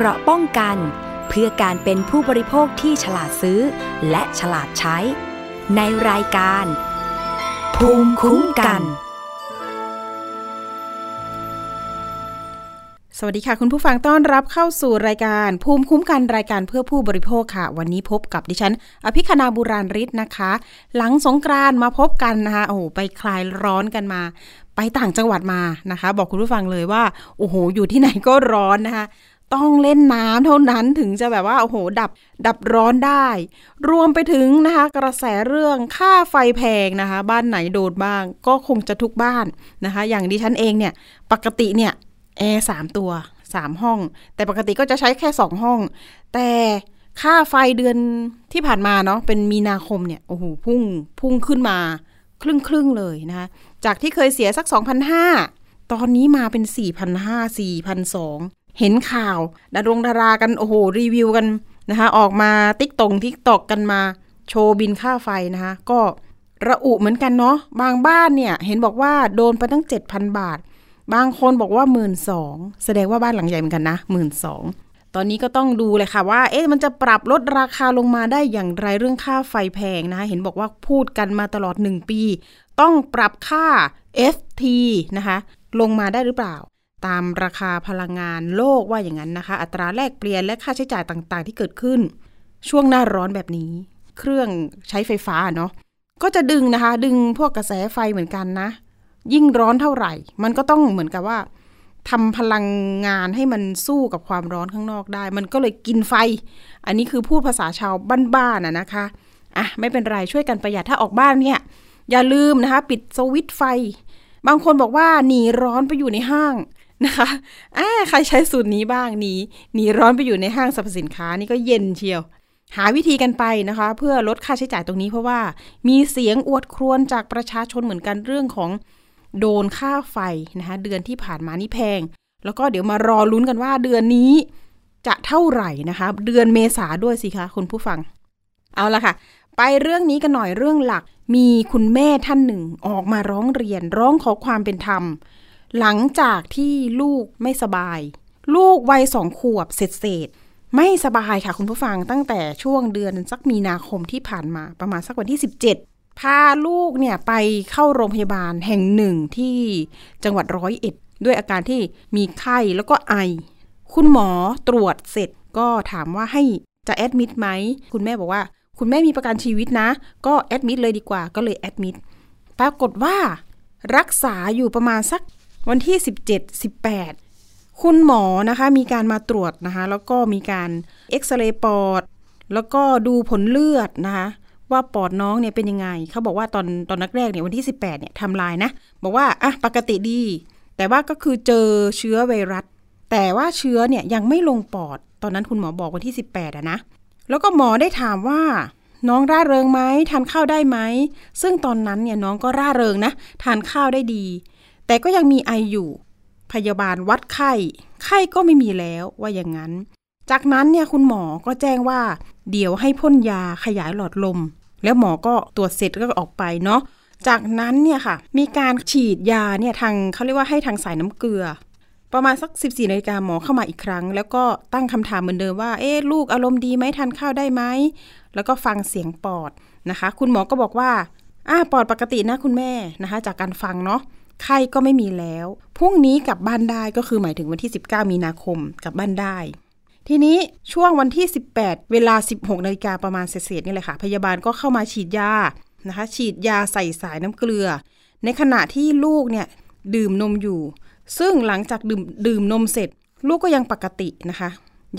เกราะป้องกัน เพื่อการเป็นผู้บริโภคที่ฉลาดซื้อ และฉลาดใช้ ในรายการ ภูมิคุ้มกัน สวัสดีค่ะ คุณผู้ฟังต้อนรับเข้าสู่รายการ ภูมิคุ้มกันรายการเพื่อผู้บริโภคค่ะ วันนี้พบกับดิฉัน อภิคณาบุราริศนะคะ หลังสงกรานมาพบกันนะคะโอ้โหไปคลายร้อนกันมาไปต่างจังหวัดมานะคะ บอกคุณผู้ฟังเลยว่า โอ้โห อยู่ที่ไหนก็ร้อนนะคะ ต้องเล่นน้ำเท่านั้นถึงจะแบบว่าโอ้โหดับดับร้อนได้ รวมไปถึงนะคะ กระแสเรื่องค่าไฟแพงนะคะ บ้านไหนโดนบ้าง ก็คงจะทุกบ้านนะคะ อย่างดิฉันเองเนี่ยปกติเนี่ยแอร์สามตัวสามห้อง แต่ปกติก็จะใช้แค่สองห้อง แต่ค่าไฟเดือนที่ผ่านมาเนาะเป็นมีนาคมเนี่ยโอ้โหพุ่งพุ่งขึ้นมาครึ่งครึ่งเลยนะคะ จากที่เคยเสียสัก 2,500 ตอนนี้มาเป็น 4,500 4,200 เห็นข่าวดารงดารากันโอ้โหรีวิวกันนะคะ ออกมาติ๊กตงติ๊กตอกกันมาโชว์บิลค่าไฟนะคะ ก็ระอุเหมือนกันเนาะบางบ้านเนี่ย เห็นบอกว่าโดนไปตั้ง 7,000 บาท บางคนบอกว่า 1 2 หมื่นแสดงว่าบ้านหลังใหญ่เหมือนกันนะ 1 2 หมื่นตอนนี้ก็ต้องดูเลยค่ะว่า เอ๊ะมันจะปรับลดราคาลงมาได้อย่างไรเรื่องค่าไฟแพงนะคะเห็นบอกว่าพูดกันมาตลอด 1 ปี ต้องปรับค่า FT นะคะ ลงมาได้หรือเปล่า ตามราคาพลังงานโลกว่าอย่างนั้นนะคะ อัตราแลกเปลี่ยนและค่าใช้จ่ายต่างๆ ที่เกิดขึ้น ช่วงหน้าร้อนแบบนี้ เครื่องใช้ไฟฟ้าเนาะก็จะดึงนะคะ ดึงพวกกระแสไฟเหมือนกันนะ ยิ่งร้อนเท่าไหร่ มันก็ต้องเหมือนกับว่าทำพลังงานให้มันสู้กับความร้อนข้างนอกได้ มันก็เลยกินไฟ อันนี้คือพูดภาษาชาวบ้านๆน่ะนะคะอะไม่เป็นไรช่วยกันประหยัดถ้าออกบ้านเนี่ย อย่าลืมนะคะ ปิดสวิตไฟ บางคนบอกว่าหนีร้อนไปอยู่ในห้าง นะคะอ่าใครใช้สูตรนี้บ้างหนีหนีร้อนไปอยู่ในห้างสรรพสินค้านี่ก็เย็นเชียว หาวิธีกันไปนะคะ เพื่อลดค่าใช้จ่ายตรงนี้เพราะว่า มีเสียงอวดครวญจากประชาชนเหมือนกันเรื่องของโดนค่าไฟนะคะเดือนที่ผ่านมานี่แพง แล้วก็เดี๋ยวมารอลุ้นกันว่าเดือนนี้จะเท่าไหร่นะคะ เดือนเมษาด้วยสิคะคุณผู้ฟัง เอาละค่ะ ไปเรื่องนี้กันหน่อยเรื่องหลัก มีคุณแม่ท่านหนึ่งออกมาร้องเรียนร้องขอความเป็นธรรม หลังจากที่ลูกไม่สบาย ลูกวัยสองขวบเสร็จเสร็จไม่สบายค่ะคุณผู้ฟังตั้งแต่ช่วงเดือนสักมีนาคมที่ผ่านมาประมาณสักวันที่ 17 พาลูกเนี่ยไปเข้าโรงพยาบาลแห่งหนึ่งที่จังหวัดร้อยเอ็ด ด้วยอาการที่มีไข้แล้วก็ไอ คุณหมอตรวจเสร็จก็ถามว่าให้จะแอดมิดไหม คุณแม่บอกว่า คุณแม่มีประกันชีวิตนะ ก็แอดมิดเลยดีกว่าก็เลยแอดมิดปรากฏว่ารักษาอยู่ประมาณสัก วันที่ 17 18 คุณหมอนะคะมีการมาตรวจนะคะ แล้วก็มีการเอ็กซเรย์ปอด แล้วก็ดูผลเลือดนะคะ ว่าปอดน้องเนี่ยเป็นยังไง เขาบอกว่าตอนตอนแรกๆเนี่ยวันที่ 18เนี่ยทำลายนะ บอกว่าอะปกติดี แต่ว่าก็คือเจอเชื้อไวรัส แต่ว่าเชื้อเนี่ยยังไม่ลงปอด ตอนนั้นคุณหมอบอกวันที่ 18อะนะ แล้วก็หมอได้ถามว่าน้องร่าเริงไหมทานข้าวได้ไหม ซึ่งตอนนั้นเนี่ยน้องก็ร่าเริงนะ ทานข้าวได้ดี แต่ก็ยังมีไออยู่ พยาบาลวัดไข้ ไข้ก็ไม่มีแล้วว่าอย่างนั้น จากนั้นเนี่ยคุณหมอก็แจ้งว่า เดี๋ยวให้พ่นยาขยายหลอดลม แล้วหมอก็ตรวจเสร็จก็ออกไปเนาะ จากนั้นเนี่ยค่ะ มีการฉีดยาเนี่ยทางเขาเรียกว่าให้ทางสายน้ำเกลือ ประมาณสัก 14นาฬิกาหมอเข้ามาอีกครั้ง แล้วก็ตั้งคำถามเหมือนเดิมว่า เอ๊ะลูกอารมณ์ดีไหมทานข้าวได้ไหม แล้วก็ฟังเสียงปอดนะคะ คุณหมอก็บอกว่าอ่าปอดปกตินะคุณแม่นะคะ จากการฟังเนาะ ไข้ก็ไม่มีแล้วพรุ่งนี้กลับบ้านได้ก็คือหมายถึงวันที่ 19 มีนาคมกลับบ้านได้ ทีนี้ช่วงวันที่ 18 เวลา 16นาฬิกาประมาณเศษๆนี่แหละค่ะ พยาบาลก็เข้ามาฉีดยานะคะ ฉีดยาใส่สายน้ำเกลือ ในขณะที่ลูกเนี่ยดื่มนมอยู่ ซึ่งหลังจากดื่มดื่มนมเสร็จ ลูกก็ยังปกตินะคะ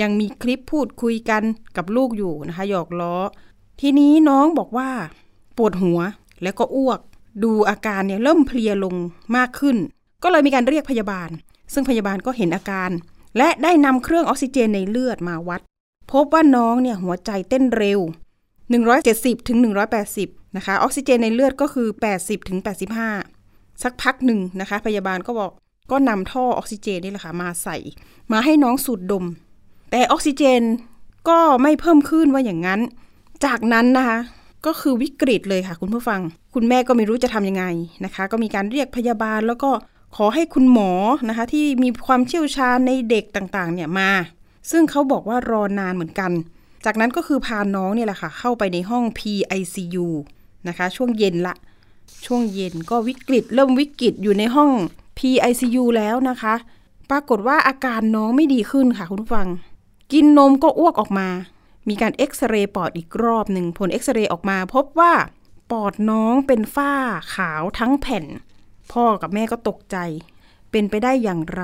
ยังมีคลิปพูดคุยกันกับลูกอยู่นะคะ หยอกล้อ ทีนี้น้องบอกว่า ปวดหัวแล้วก็อ้วก ดูอาการเนี่ยเริ่มเพลียลงมากขึ้น ก็เลยมีการเรียกพยาบาล ซึ่งพยาบาลก็เห็นอาการ และได้นำเครื่องออกซิเจนในเลือดมาวัด พบว่าน้องเนี่ยหัวใจเต้นเร็ว 170ถึง180 นะคะ ออกซิเจนในเลือดก็คือ 80ถึง85 สักพักหนึ่งนะคะ พยาบาลก็บอกก็นำท่อออกซิเจนนี่แหละค่ะมาใส่ มาให้น้องสูดดม แต่ออกซิเจนก็ไม่เพิ่มขึ้นว่าอย่างนั้น จากนั้นนะคะ ก็คือวิกฤตเลยค่ะ คุณผู้ฟัง คุณแม่ก็ไม่รู้จะทำยังไงนะคะ ก็มีการเรียกพยาบาล แล้วก็ขอให้คุณหมอนะคะ ที่มีความเชี่ยวชาญในเด็กต่างๆ เนี่ยมา ซึ่งเขาบอกว่ารอนานเหมือนกัน จากนั้นก็คือพาน้องเนี่ยแหละค่ะ เข้าไปในห้อง PICU นะคะ ช่วงเย็นละ ช่วงเย็นก็วิกฤต เริ่มวิกฤตอยู่ในห้อง PICU แล้วนะคะ ปรากฏว่าอาการน้องไม่ดีขึ้นค่ะคุณผู้ฟัง กินนมก็อ้วกออกมา มีการเอ็กซเรย์ปอดอีกรอบหนึ่งผลเอ็กซเรย์ออกมา พบว่าปอดน้องเป็นฝ้าขาวทั้งแผ่น พ่อกับแม่ก็ตกใจ เป็นไปได้อย่างไร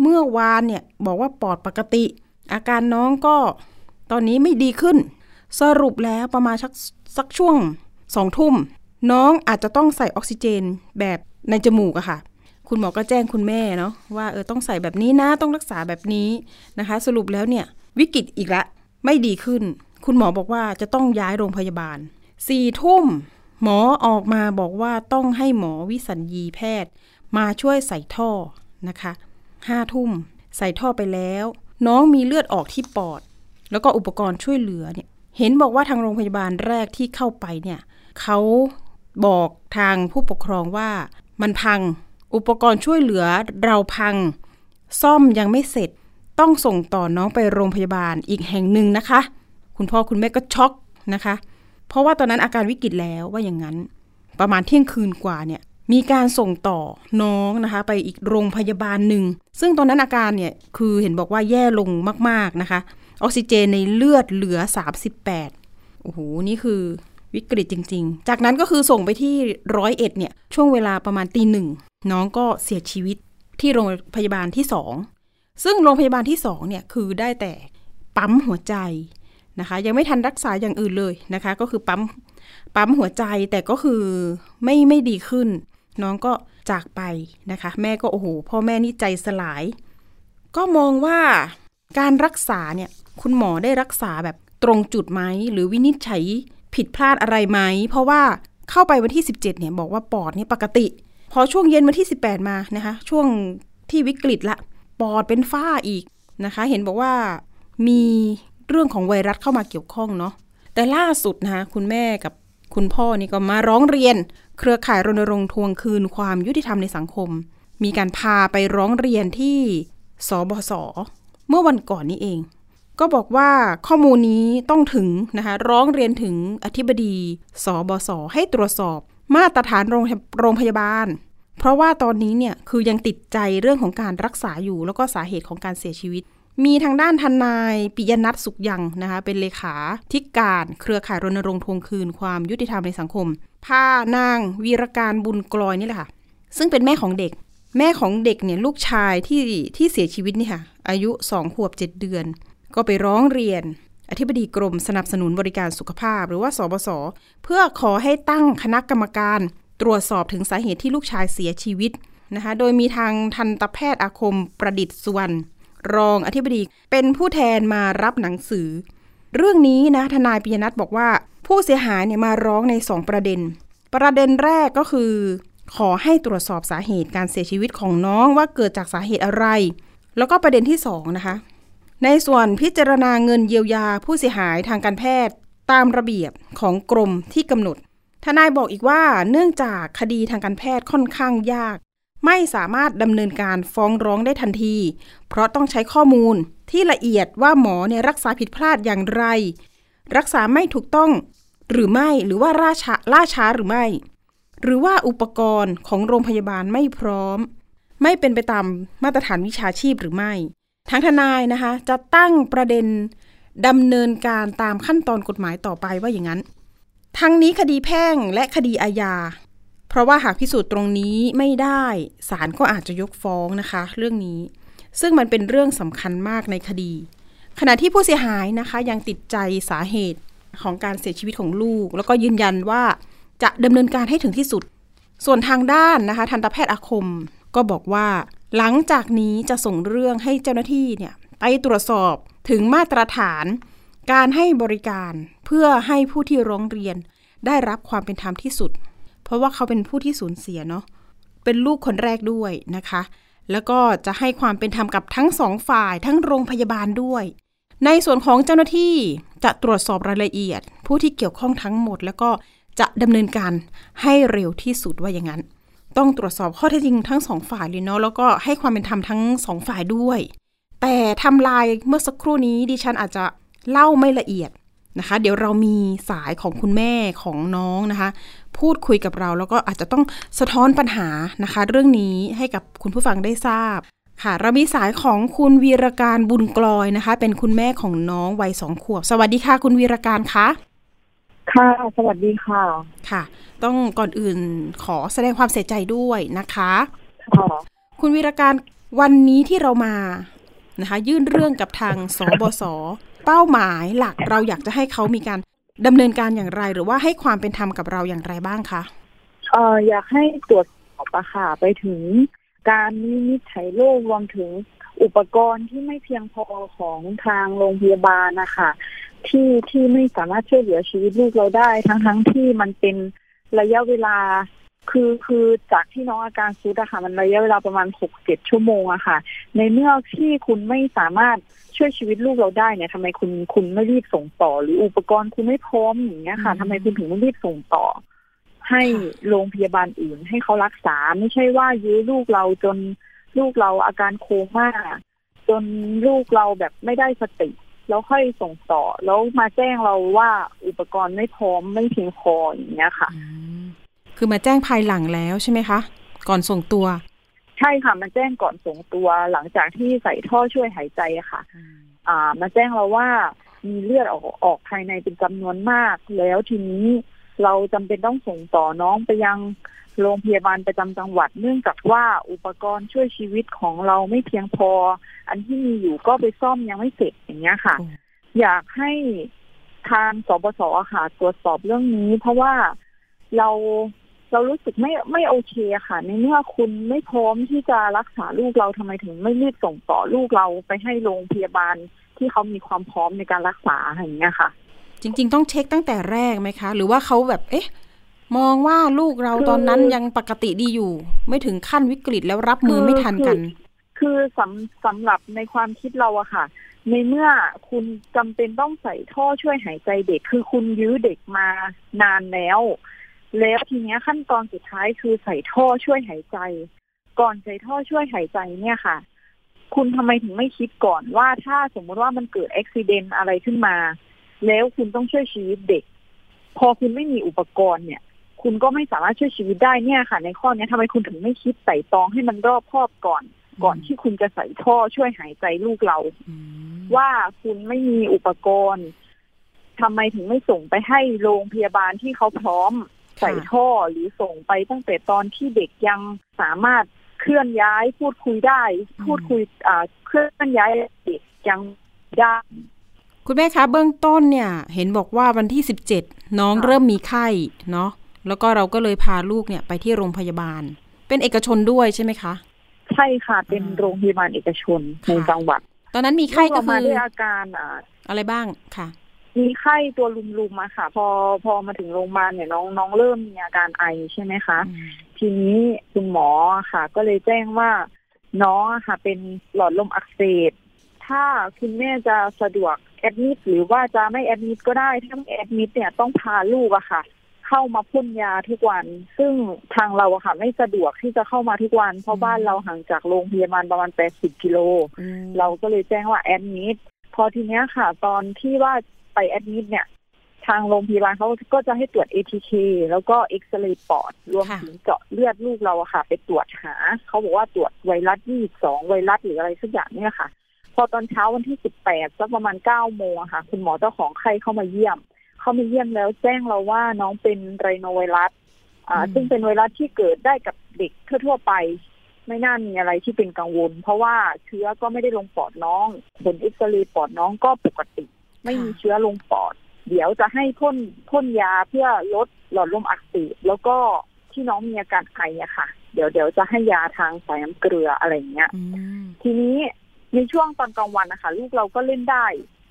เมื่อวานเนี่ยบอกว่าปอดปกติ อาการน้องก็ตอนนี้ไม่ดีขึ้น สรุปแล้วประมาณสักสักช่วงสองทุ่ม น้องอาจจะต้องใส่ออกซิเจนแบบในจมูกอะค่ะ คุณหมอก็แจ้งคุณแม่เนาะว่าเออต้องใส่แบบนี้นะต้องรักษาแบบนี้นะคะ สรุปแล้วเนี่ยวิกฤตอีกละ ไม่ดีขึ้น คุณหมอบอกว่าจะต้องย้ายโรงพยาบาลสี่ทุ่มหมอออกมาบอกว่าต้องให้หมอวิสัญญีแพทย์ มาช่วยใส่ท่อนะคะห้าทุ่มใส่ท่อไปแล้ว น้องมีเลือดออกที่ปอด แล้วก็อุปกรณ์ช่วยเหลือเนี่ยเห็นบอกว่าทางโรงพยาบาลแรกที่เข้าไปเนี่ยเขาบอกทางผู้ปกครองว่ามันพัง อุปกรณ์ช่วยเหลือเราพัง ซ่อมยังไม่เสร็จ ต้องส่งต่อน้องไปโรงพยาบาลอีกแห่งหนึ่งนะคะ คุณพ่อคุณแม่ก็ช็อกนะคะ เพราะว่าตอนนั้นอาการวิกฤตแล้วว่าอย่างนั้น ประมาณเที่ยงคืนกว่าเนี่ยมีการส่งต่อน้องนะคะ ไปอีกโรงพยาบาลหนึ่ง ซึ่งตอนนั้นอาการเนี่ยคือเห็นบอกว่าแย่ลงมากๆนะคะ ออกซิเจนในเลือดเหลือ 38 โอ้โห นี่คือวิกฤตจริง ๆ จากนั้นก็คือส่งไปที่ร้อยเอ็ดเนี่ยช่วงเวลาประมาณตีหนึ่งน้องก็เสียชีวิตที่โรงพยาบาลที่สอง ซึ่งโรงพยาบาลที่สองเนี่ยคือได้แต่ปั๊มหัวใจนะคะ ยังไม่ทันรักษาอย่างอื่นเลยนะคะ ก็คือปั๊มปั๊มหัวใจแต่ก็คือไม่ไม่ดีขึ้น น้องก็จากไปนะคะ แม่ก็โอ้โหพ่อแม่นี่ใจสลาย ก็มองว่าการรักษาเนี่ยคุณหมอได้รักษาแบบตรงจุดไหมหรือวินิจฉัยผิดพลาดอะไรไหม เพราะว่าเข้าไปวันที่ 17เนี่ยบอกว่าปอดนี่ปกติ พอช่วงเย็นวันที่ 18 มานะคะ ช่วงที่วิกฤตละ อดเป็นฝ้าอีกนะคะ เห็นบอกว่ามีเรื่องของไวรัสเข้ามาเกี่ยวข้องเนาะแต่ล่าสุดนะคะคุณแม่กับคุณพ่อนี่ก็มาร้องเรียน เครือข่ายรณรงค์ทวงคืนความยุติธรรมในสังคม มีการพาไปร้องเรียนที่สบศเมื่อวันก่อนนี้เอง ก็บอกว่าข้อมูลนี้ต้องถึงนะคะร้องเรียนถึงอธิบดีสบศให้ตรวจสอบ มาตรฐานโรงโรงพยาบาล เพราะว่าตอนนี้เนี่ยคือยังติดใจเรื่องของการรักษาอยู่ แล้วก็สาเหตุของการเสียชีวิต มีทางด้านทนายปิยนัทสุขยังนะคะเป็นเลขาธิการเครือข่ายรณรงค์ทวงคืนความยุติธรรมในสังคมพานางวีรการบุญกลอยนี่แหละค่ะ ซึ่งเป็นแม่ของเด็ก แม่ของเด็กเนี่ยลูกชายที่ที่เสียชีวิตนี่ค่ะ อายุสองขวบเจ็ดเดือน ก็ไปร้องเรียนอธิบดีกรมสนับสนุนบริการสุขภาพ หรือว่าสบศเพื่อขอให้ตั้งคณะกรรมการ ตรวจสอบถึงสาเหตุที่ลูกชายเสียชีวิตนะคะ โดยมีทางทันตแพทย์อาคมประดิษฐ์สุวรรณรองอธิบดีเป็นผู้แทนมารับหนังสือ เรื่องนี้นะทนายปิยนัทบอกว่า ผู้เสียหายเนี่ยมาร้องในสองประเด็น ประเด็นแรกก็คือ ขอให้ตรวจสอบสาเหตุการเสียชีวิตของน้องว่าเกิดจากสาเหตุอะไร แล้วก็ประเด็นที่สองนะคะในส่วนพิจารณาเงินเยียวยาผู้เสียหายทางการแพทย์ตามระเบียบของกรมที่กำหนด ทนายบอกอีกว่าเนื่องจากคดีทางการแพทย์ค่อนข้างยาก ไม่สามารถดำเนินการฟ้องร้องได้ทันที เพราะต้องใช้ข้อมูลที่ละเอียดว่าหมอเนี่ยรักษาผิดพลาดอย่างไร รักษาไม่ถูกต้องหรือไม่หรือว่าล่าช้าล่าช้าหรือไม่ หรือว่าอุปกรณ์ของโรงพยาบาลไม่พร้อม ไม่เป็นไปตามมาตรฐานวิชาชีพหรือไม่ทางทนายนะคะ จะตั้งประเด็นดำเนินการตามขั้นตอนกฎหมายต่อไปว่าอย่างนั้น ทั้งนี้คดีแพ่งและคดีอาญา เพราะว่าหากพิสูจน์ตรงนี้ไม่ได้ศาลก็อาจจะยกฟ้องนะคะ เรื่องนี้ ซึ่งมันเป็นเรื่องสำคัญมากในคดี ขณะที่ผู้เสียหายนะคะ ยังติดใจสาเหตุของการเสียชีวิตของลูก แล้วก็ยืนยันว่าจะดำเนินการให้ถึงที่สุด ส่วนทางด้านนะคะ ทันตแพทย์อาคมก็บอกว่าหลังจากนี้จะส่งเรื่องให้เจ้าหน้าที่เนี่ยไปตรวจสอบถึงมาตรฐาน การให้บริการเพื่อให้ผู้ที่ร้องเรียนได้รับความเป็นธรรมที่สุด เพราะว่าเขาเป็นผู้ที่สูญเสียเนาะเป็นลูกคนแรกด้วยนะคะ แล้วก็จะให้ความเป็นธรรมกับทั้งสองฝ่ายทั้งโรงพยาบาลด้วย ในส่วนของเจ้าหน้าที่จะตรวจสอบรายละเอียด ผู้ที่เกี่ยวข้องทั้งหมด แล้วก็จะดำเนินการให้เร็วที่สุดว่าอย่างนั้น ต้องตรวจสอบข้อเท็จจริงทั้งสองฝ่ายเลยเนาะแล้วก็ให้ความเป็นธรรมทั้งสองฝ่ายด้วย แต่ทำลายเมื่อสักครู่นี้ดิฉันอาจจะ เล่าไม่ละเอียดนะคะ เดี๋ยวเรามีสายของคุณแม่ของน้องนะคะ พูดคุยกับเราแล้วก็อาจจะต้องสะท้อนปัญหานะคะ เรื่องนี้ให้กับคุณผู้ฟังได้ทราบค่ะ เรามีสายของคุณวีรการบุญกลอยนะคะ เป็นคุณแม่ของน้องวัยสองขวบ สวัสดีค่ะ คุณวีรการคะค่ะ สวัสดีค่ะ ค่ะ ต้องก่อนอื่นขอแสดงความเสียใจด้วยนะคะค่ะคุณวีรการวันนี้ที่เรามานะคะ ยื่นเรื่องกับทางสบส เป้าหมายหลักเราอยากจะให้เขามีการดำเนินการอย่างไร หรือว่าให้ความเป็นธรรมกับเราอย่างไรบ้างคะเอออยากให้ตรวจสอบอะค่ะไปถึงการวินิจฉัยโรครวมถึงอุปกรณ์ที่ไม่เพียงพอของทางโรงพยาบาลนะคะที่ที่ไม่สามารถช่วยเหลือชีวิตลูกเราได้ ทั้งทั้งที่มันเป็นระยะเวลา คือคือจากที่น้องอาการซุดอะค่ะ มันระยะเวลาประมาณหกเจ็ดชั่วโมงอะค่ะ ในเมื่อที่คุณไม่สามารถช่วยชีวิตลูกเราได้เนี่ยทำไมคุณคุณไม่รีบส่งต่อ หรืออุปกรณ์คุณไม่พร้อมอย่างเงี้ยค่ะอืมทำไมคุณถึงไม่รีบส่งต่อ ให้โรงพยาบาลอื่น ให้เขารักษาไม่ใช่ว่ายื้อลูกเราจนลูกเราอาการโคม่าจนลูกเราแบบไม่ได้สติแล้วค่อยส่งต่อ แล้วมาแจ้งเราว่าอุปกรณ์ไม่พร้อมไม่เพียงพออย่างเงี้ยค่ะอืม คือมาแจ้งภายหลังแล้วใช่ไหมคะ ก่อนส่งตัว ใช่ค่ะมาแจ้งก่อนส่งตัวหลังจากที่ใส่ท่อช่วยหายใจอะค่ะ อ่ามาแจ้งเราว่ามีเลือดออกออกภายในเป็นจำนวนมาก แล้วทีนี้เราจำเป็นต้องส่งต่อน้องไปยังโรงพยาบาลประจำจังหวัด เนื่องจากว่าอุปกรณ์ช่วยชีวิตของเราไม่เพียงพอ อันที่มีอยู่ก็ไปซ่อมยังไม่เสร็จอย่างเงี้ยค่ะโอ้อยากให้ทางสบสอะค่ะตรวจสอบเรื่องนี้ เพราะว่าเรา เรารู้สึกไม่ไม่โอเคอะค่ะ ในเมื่อคุณไม่พร้อมที่จะรักษาลูกเราทำไมถึงไม่รีบส่งต่อลูกเราไปให้โรงพยาบาลที่เขามีความพร้อมในการรักษาอย่างเงี้ยค่ะ จริง ๆ ต้องเช็คตั้งแต่แรกไหมคะ หรือว่าเขาแบบ เอ๊ะ มองว่าลูกเราคือตอนนั้นยังปกติดีอยู่ ไม่ถึงขั้นวิกฤตแล้วรับมือไม่ทันกัน คือสำสำหรับในความคิดเราอะค่ะ ในเมื่อคุณจำเป็นต้องใส่ท่อช่วยหายใจเด็ก คือคุณยื้อเด็กมานานแล้ว แล้วทีเนี้ยขั้นตอนสุดท้ายคือใส่ท่อช่วยหายใจ ก่อนใส่ท่อช่วยหายใจเนี่ยค่ะ คุณทำไมถึงไม่คิดก่อนว่าถ้าสมมติว่ามันเกิดอุบิเหตุอะไรขึ้นมา แล้วคุณต้องช่วยชีวิตเด็ก พอคุณไม่มีอุปกรณ์เนี่ย คุณก็ไม่สามารถช่วยชีวิตได้เนี่ยค่ะ ในข้อเนี้ยทำไมคุณถึงไม่คิดใส่ตรองให้มันรอบคอบก่อน ก่อนที่คุณจะใส่ท่อช่วยหายใจลูกเราอืมว่าคุณไม่มีอุปกรณ์ทำไมถึงไม่ส่งไปให้โรงพยาบาลที่เขาพร้อม ใส่ท่อหรือส่งไปตั้งแต่ตอนที่เด็กยังสามารถเคลื่อนย้ายพูดคุยได้ พูดคุยอ่าเคลื่อนย้ายเด็กยังได้คุณแม่คะเบื้องต้นเนี่ย เห็นบอกว่าวันที่สิบเจ็ดน้องค่ะเริ่มมีไข้เนาะแล้วก็เราก็เลยพาลูกเนี่ยไปที่โรงพยาบาล เป็นเอกชนด้วยใช่ไหมคะ ใช่ค่ะเป็นอ่าโรงพยาบาลเอกชนในค่ะจังหวัด ตอนนั้นมีไข้ก็ลูคืมาอด้วยอาการอ่าอะไรบ้างค่ะ มีไข้ตัวลุมๆมาค่ะ พอพอมาถึงโรงพยาบาลเนี่ยน้องน้องเริ่มมีอาการไอใช่ไหมคะ ทีนี้คุณหมอค่ะ ก็เลยแจ้งว่าน้องอะค่ะ เป็นหลอดลมอักเสบถ้าคุณแม่จะสะดวกแอดมิดหรือว่าจะไม่แอดมิดก็ได้ ถ้าไม่แอดมิดเนี่ยต้องพาลูกอะค่ะ เข้ามาพ่นยาทุกวัน ซึ่งทางเราอะค่ะ ไม่สะดวกที่จะเข้ามาทุกวัน เพราะอืมบ้านเราห่างจากโรงพยาบาลประมาณ80กิโลอืมเราก็เลยแจ้งว่าแอดมิดพอทีเนี้ยค่ะ ตอนที่ว่า ไปแอดมิดเนี่ยทางโรงพยาบาลเขาก็จะให้ตรวจ ATK แล้วก็เอ็กซเรย์ปอด รวมค่ะถึงเจาะเลือดลูกเราอะค่ะ ไปตรวจหา เขาบอกว่าตรวจไวรัส22ไวรัสหรืออะไรสักอย่างเนี่ยค่ะ พอตอนเช้าวันที่18สักประมาณ9โมงอะค่ะ คุณหมอเจ้าของไข้เข้ามาเยี่ยม เข้ามาเยี่ยมแล้วแจ้งเราว่าน้องเป็นไรโนไวรัส อ่าอืมซึ่งเป็นไวรัสที่เกิดได้กับเด็กทั่วๆไป ไม่น่ามีอะไรที่เป็นกังวล เพราะว่าเชื้อก็ไม่ได้ลงปอดน้อง ผลเอ็กซเรย์ปอดน้องก็ปกติ ไม่มีเชื้อลงปอด เดี๋ยวจะให้พ่นพ่นยาเพื่อลดหลอดลมอักเสบแล้วก็ที่น้องมีอาการไออะค่ะ เดี๋ยวเดี๋ยวจะให้ยาทางสายน้ำเกลืออะไรอย่างเงี้ยอืมทีนี้ในช่วงตอนกลางวันนะคะลูกเราก็เล่นได้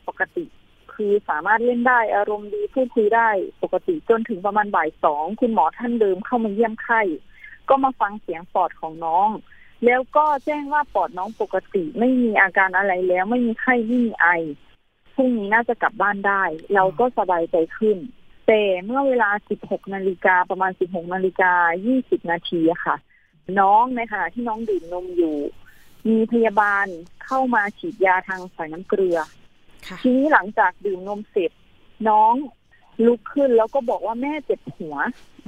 ปกติ คือสามารถเล่นได้อารมณ์ดีพูดคุยได้ปกติจนถึงประมาณบ่ายสองคุณหมอท่านเดิมเข้ามาเยี่ยมไข้ก็มาฟังเสียงปอดของน้อง แล้วก็แจ้งว่าปอดน้องปกติไม่มีอาการอะไรแล้ว ไม่มีไข้ไม่มีไอ พรุ่งนี้น่าจะกลับบ้านได้ เราก็สบายใจขึ้น แต่เมื่อเวลา 16 นาฬิกาประมาณ 16 นาฬิกา 20 นาทีอะค่ะ น้องในขณะที่น้องดื่มนมอยู่ มีพยาบาลเข้ามาฉีดยาทางสายน้ำเกลือค่ะทีนี้หลังจากดื่มนมเสร็จ น้องลุกขึ้นแล้วก็บอกว่าแม่เจ็บหัว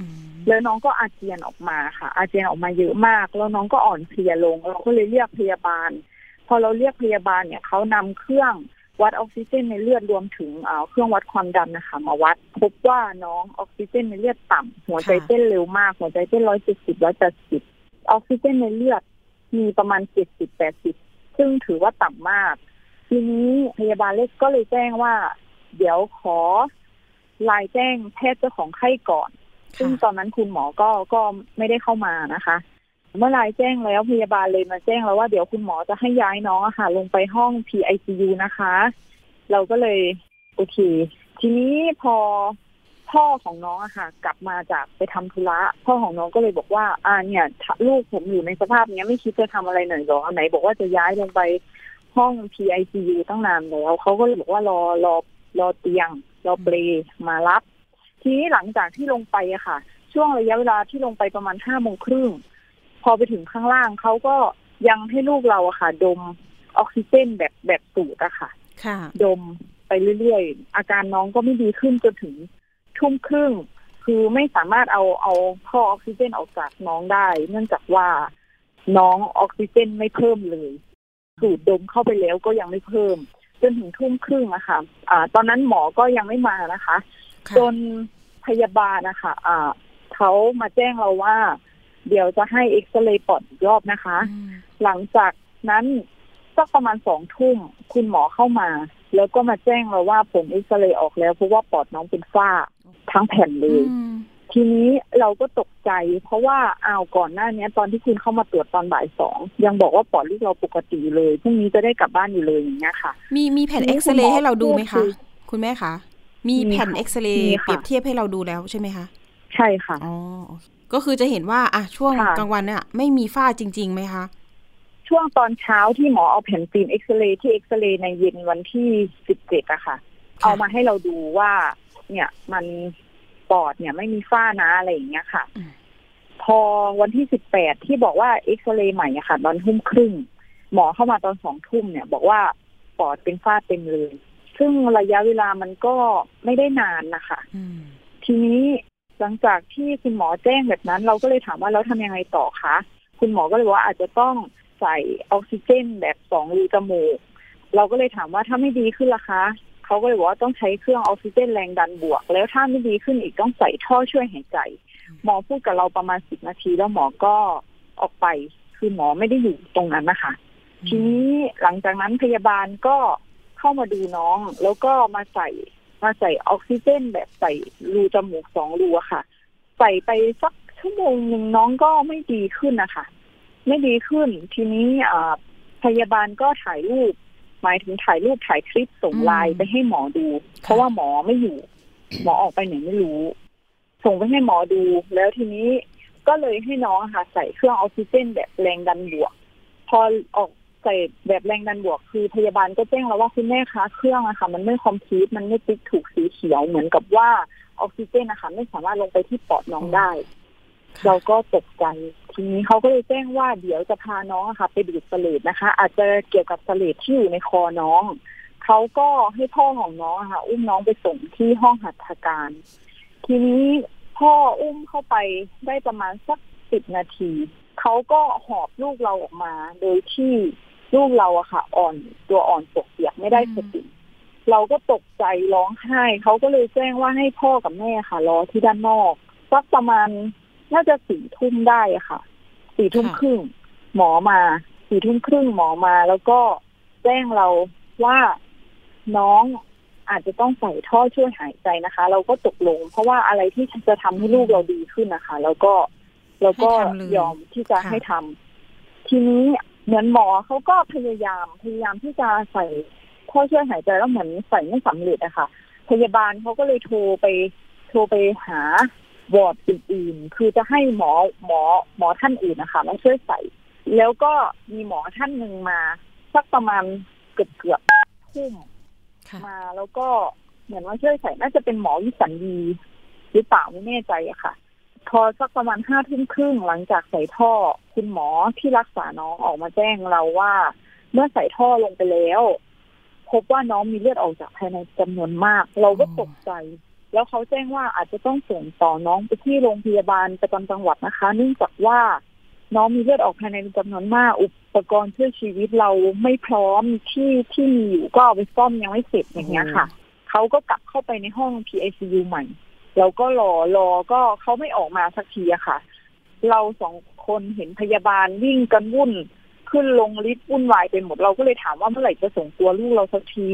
อืมแล้วน้องก็อาเจียนออกมาค่ะ อาเจียนออกมาเยอะมาก แล้วน้องก็อ่อนเพลียลง เราก็เลยเรียกพยาบาล พอเราเรียกพยาบาลเนี่ยเขานำเครื่อง วัดออกซิเจนในเลือดรวมถึงเครื่องวัดความดันนะคะมาวัด พบว่าน้องออกซิเจนในเลือดต่ำหัวใจเต้นเร็วมาก หัวใจเต้นร้อยเจ็ดสิบร้อยแปดสิบออกซิเจนในเลือดมีประมาณเจ็ดสิบแปดสิบซึ่งถือว่าต่ำมาก ทีนี้พยาบาลเล็กก็เลยแจ้งว่า เดี๋ยวขอรายแจ้งแพทย์เจ้าของไข้ก่อน ซึ่งตอนนั้นคุณหมอก็ก็ไม่ได้เข้ามานะคะ เมื่อรายแจ้งแล้วพยาบาลเลยมาแจ้งแล้วว่าเดี๋ยวคุณหมอจะให้ย้ายน้องอะค่ะ ลงไปห้อง PICU นะคะ เราก็เลยโอเค ทีนี้พอพ่อของน้องอะค่ะ กลับมาจากไปทำธุระพ่อของน้องก็เลยบอกว่า อ่าเนี่ยลูกผมอยู่ในสภาพเนี้ยไม่คิดจะทำอะไรหน่อยหรอไหนบอกว่าจะย้ายลงไปห้อง PICU ตั้งนานแล้วเขาก็เลยบอกว่ารอรอรอเตียง รอเปลมารับ ทีนี้หลังจากที่ลงไปอะค่ะ ช่วงระยะเวลาที่ลงไปประมาณห้าโมงครึ่ง พอไปถึงข้างล่างเขาก็ยังให้ลูกเราอะค่ะ ดมออกซิเจนแบบแบบสูดอะค่ะ ค่ะดมไปเรื่อยๆ อาการน้องก็ไม่ดีขึ้นจนถึงทุ่มครึ่ง คือไม่สามารถเอาเอาท่อออกซิเจนออกจากน้องได้ เนื่องจากว่าน้องออกซิเจนไม่เพิ่มเลย สูดดมเข้าไปแล้วก็ยังไม่เพิ่ม จนถึงทุ่มครึ่งอะค่ะอ่า ตอนนั้นหมอก็ยังไม่มานะคะค่ะจนพยาบาลนะคะอ่าเขามาแจ้งเราว่า เดี๋ยวจะให้เอ็กซเรย์ปอดอีกรอบนะคะอืมหลังจากนั้นสักประมาณสองทุ่มคุณหมอเข้ามา แล้วก็มาแจ้งเราว่าผลเอ็กซเรย์ออกแล้วเพราะว่าปอดน้องเป็นฝ้าทั้งแผ่นเลยอืมทีนี้เราก็ตกใจ เพราะว่าอ้าวก่อนหน้านี้ตอนที่คุณเข้ามาตรวจตอนบ่ายสองยังบอกว่าปอดลูกเราปกติเลยพรุ่งนี้จะได้กลับบ้านอยู่เลยอย่างเงี้ยค่ะ มีมีแผ่นทีนี้เอ็กซเรคุณหมย์อให้เราดูไหมพูคะดคือคุณแม่คะมีมีแผ่นค่ะเอ็กซเรมีย์ค่ะเปรียบเทียบให้เราดูแล้วใช่ไหมคะ ใช่ค่ะอ๋อโอเค ก็คือจะเห็นว่าอะช่วงค่ะกลางวันเนี่ยไม่มีฝ้าจริงๆไหมคะ ช่วงตอนเช้าที่หมอเอาแผ่นฟิล์มเอ็กซเรย์ที่เอ็กซเรย์ในเย็นวันที่สิบเจ็ดอะค่ะ เอามาให้เราดูว่า เนี่ยมันปอดเนี่ยไม่มีฝ้านะอะไรอย่างเงี้ยค่ะอืมพอวันที่สิบแปดที่บอกว่าเอ็กซเรย์ใหม่อะค่ะ ตอนทุ่มครึ่ง หมอเข้ามาตอนสองทุ่มเนี่ย บอกว่าปอดเป็นฝ้าเต็มเลย ซึ่งระยะเวลามันก็ไม่ได้นานนะคะอืมทีนี้ หลังจากที่คุณหมอแจ้งแบบนั้น เราก็เลยถามว่าแล้วทำยังไงต่อคะคุณหมอก็เลยบอกว่าอาจจะต้องใส่ออกซิเจนแบบสองรูจมูก เราก็เลยถามว่าถ้าไม่ดีขึ้นล่ะคะเขาก็เลยบอกว่าต้องใช้เครื่องออกซิเจนแรงดันบวก แล้วถ้าไม่ดีขึ้นอีกต้องใส่ท่อช่วยหายใจหมอพูดกับเราประมาณสิบนาทีแล้วหมอก็ออกไปคือหมอไม่ได้อยู่ตรงนั้นนะคะ ทีนี้หลังจากนั้นพยาบาลก็เข้ามาดูน้อง แล้วก็มาใส่ มาใส่ออกซิเจนแบบใส่รูจมูกสองรูอะค่ะ ใส่ไปสักชั่วโมงหนึ่งน้องก็ไม่ดีขึ้นนะคะไม่ดีขึ้น ทีนี้อ่าพยาบาลก็ถ่ายรูป หมายถึงถ่ายรูปถ่ายคลิปส่งไลน์ไปให้หมอดู เพราะว่าหมอไม่อยู่ หมอออกไปไหนไม่รู้ ส่งไปให้หมอดู แล้วทีนี้ก็เลยให้น้องอะค่ะ ใส่เครื่องออกซิเจนแบบแรงดันบวก พอออก ใส่แบบแรงดันบวกคือพยาบาลก็แจ้งเราว่าคุณแม่คะเครื่องอะค่ะ มันไม่คอมพลีทมันไม่ติ๊กถูกสีเขียวเหมือนกับว่าออกซิเจนนะคะไม่สามารถลงไปที่ปอดน้องได้ เราก็ตกใจ ทีนี้เขาก็เลยแจ้งว่าเดี๋ยวจะพาน้องอะค่ะ ไปดูดเสลดนะคะ อาจจะเกี่ยวกับเสลดที่อยู่ในคอน้องเขาก็ให้พ่อของน้องอะค่ะ อุ้มน้องไปส่งที่ห้องหัตถการ ทีนี้พ่ออุ้มเข้าไปได้ประมาณสักสิบนาทีเขาก็หอบลูกเราออกมา โดยที่ ลูกเราอะค่ะ อ่อนตัวอ่อนปกเปียกไม่ได้สติเราก็ตกใจร้องไห้เขาก็เลยแจ้งว่าให้พ่อกับแม่ค่ะ รอที่ด้านนอกสักประมาณน่าจะสี่ทุ่มได้อะค่ะสี่ทุ่มค่ะครึ่งหมอมาสี่ทุ่มครึ่งหมอมา แล้วก็แจ้งเราว่าน้องอาจจะต้องใส่ท่อช่วยหายใจนะคะ เราก็ตกลง เพราะว่าอะไรที่จะทำให้ลูกเราดีขึ้นนะคะ แล้วก็เราก็ให้ทำเลยยอมที่จะค่ะให้ทำทีนี้ เหมือนหมอเขาก็พยายามพยายามที่จะใส่ท่อช่วยหายใจแล้วเหมือนใส่ไม่สำเร็จอะค่ะ พยาบาลเขาก็เลยโทรไปโทรไปหาวอร์ดอื่นๆ คือจะให้หมอหมอหมอท่านอื่นนะคะมาช่วยใส่ แล้วก็มีหมอท่านหนึ่งมา สักประมาณเกือบเกือบๆทุ่มค่ะมาแล้วก็เหมือนว่าช่วยใส่น่าจะเป็นหมอวิสัญญีหรือเปล่าไม่แน่ใจอะค่ะ พอสักประมาณห้าทุ่มครึ่งหลังจากใส่ท่อ คุณหมอที่รักษาน้องออกมาแจ้งเราว่า เมื่อใส่ท่อลงไปแล้ว พบว่าน้องมีเลือดออกจากภายในจำนวนมาก เราก็ตกใจ แล้วเขาแจ้งว่าอาจจะต้องส่งต่อน้องไปที่โรงพยาบาลประจำจังหวัดนะคะ เนื่องจากว่าน้องมีเลือดออกภายในจำนวนมาก อุปกรณ์ช่วยชีวิตเราไม่พร้อมที่ที่มีอยู่ก็เอาไปซ่อมยังไม่เสร็จอย่างเงี้ยค่ะ เขาก็กลับเข้าไปในห้อง PICU ใหม่ เราก็รอรอก็เขาไม่ออกมาสักทีอะค่ะ เราสองคนเห็นพยาบาลวิ่งกันวุ่น ขึ้นลงลิฟต์วุ่นวายไปหมดเราก็เลยถามว่าเมื่อไหร่จะส่งตัวลูกเราสักที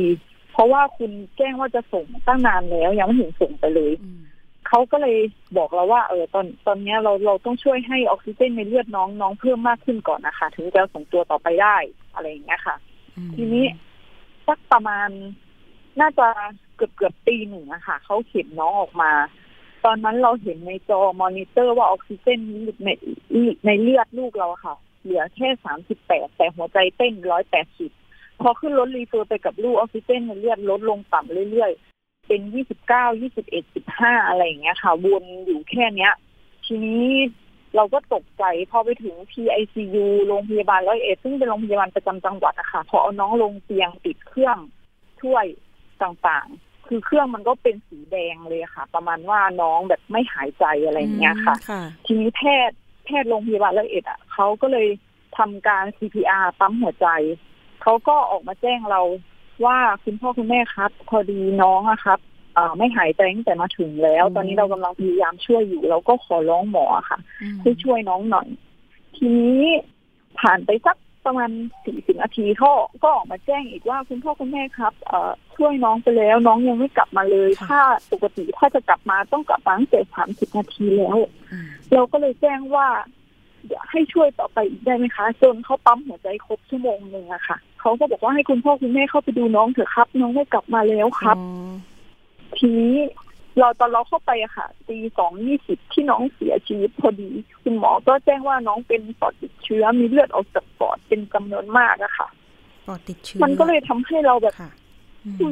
เพราะว่าคุณแจ้งว่าจะส่งตั้งนานแล้ว ยังไม่เห็นส่งไปเลยเขาก็เลยบอกเราว่า เออตอนตอนนี้เราเราต้องช่วยให้ออกซิเจนในเลือดน้องน้องเพิ่มมากขึ้นก่อนนะคะ ถึงจะส่งตัวต่อไปได้อะไรอย่างเงี้ยค่ะ ทีนี้สักประมาณน่าจะเกือบเกือบตีหนึ่งอะค่ะเขาเข็นน้องออกมา ตอนนั้นเราเห็นในจอมอนิเตอร์ว่าออกซิเจนในในเลือดลูกเราค่ะ เหลือแค่สามสิบแปดแต่หัวใจเต้นร้อยแปดสิบพอขึ้นรถ refer ไปกับลูกออกซิเจนในเลือดลดลงต่ำเรื่อยๆ เป็นยี่สิบเก้ายี่สิบเอ็ดสิบห้าอะไรอย่างเงี้ยค่ะวนอยู่แค่เนี้ย ทีนี้เราก็ตกใจพอไปถึง PICU โรงพยาบาลร้อยเอ็ดซึ่งเป็นโรงพยาบาลประจำจังหวัดอะค่ะพอเอาน้องลงเตียงติดเครื่องช่วยต่าง คือเครื่องมันก็เป็นสีแดงเลยค่ะ ประมาณว่าน้องแบบไม่หายใจอะไรอย่างเงี้ยค่ะ ทีนี้แพทย์แพทย์โรงพยาบาลร้อยเอ็ดอะเขาก็เลยทำการ CPR ปั๊มหัวใจ เขาก็ออกมาแจ้งเราว่าคุณพ่อคุณแม่ครับ พอดีน้องอะครับไม่หายใจตั้งแต่มาถึงแล้ว ตอนนี้เรากำลังพยายามช่วยอยู่เราก็ขอร้องหมอค่ะให้ช่วยน้องหน่อย ทีนี้ผ่านไปสัก ประมาณสี่สิบนาทีเขาก็ออกมาแจ้งอีกว่าคุณพ่อคุณแม่ครับเอ่อช่วยน้องไปแล้วน้องยังไม่กลับมาเลย ถ้าปกติถ้าจะกลับมาต้องกลับมาตั้งแต่สามสิบนาทีแล้ว เราก็เลยแจ้งว่าเดี๋ยวให้ช่วยต่อไปอีกได้ไหมคะจนเขาปั๊มหัวใจครบชั่วโมงหนึ่งอะค่ะเขาก็บอกว่าให้คุณพ่อคุณแม่เข้าไปดูน้องเถอะครับ น้องไม่กลับมาแล้วครับ ทีนี้ เราตอนเราเข้าไปอะค่ะตีสองยี่สิบที่น้องเสียชีวิตพอดี คุณหมอก็แจ้งว่าน้องเป็นปอดติดเชื้อมีเลือดออกจากปอดเป็นจำนวนมากอะค่ะปอดติดเชื้อมันก็เลยทำให้เราแบบ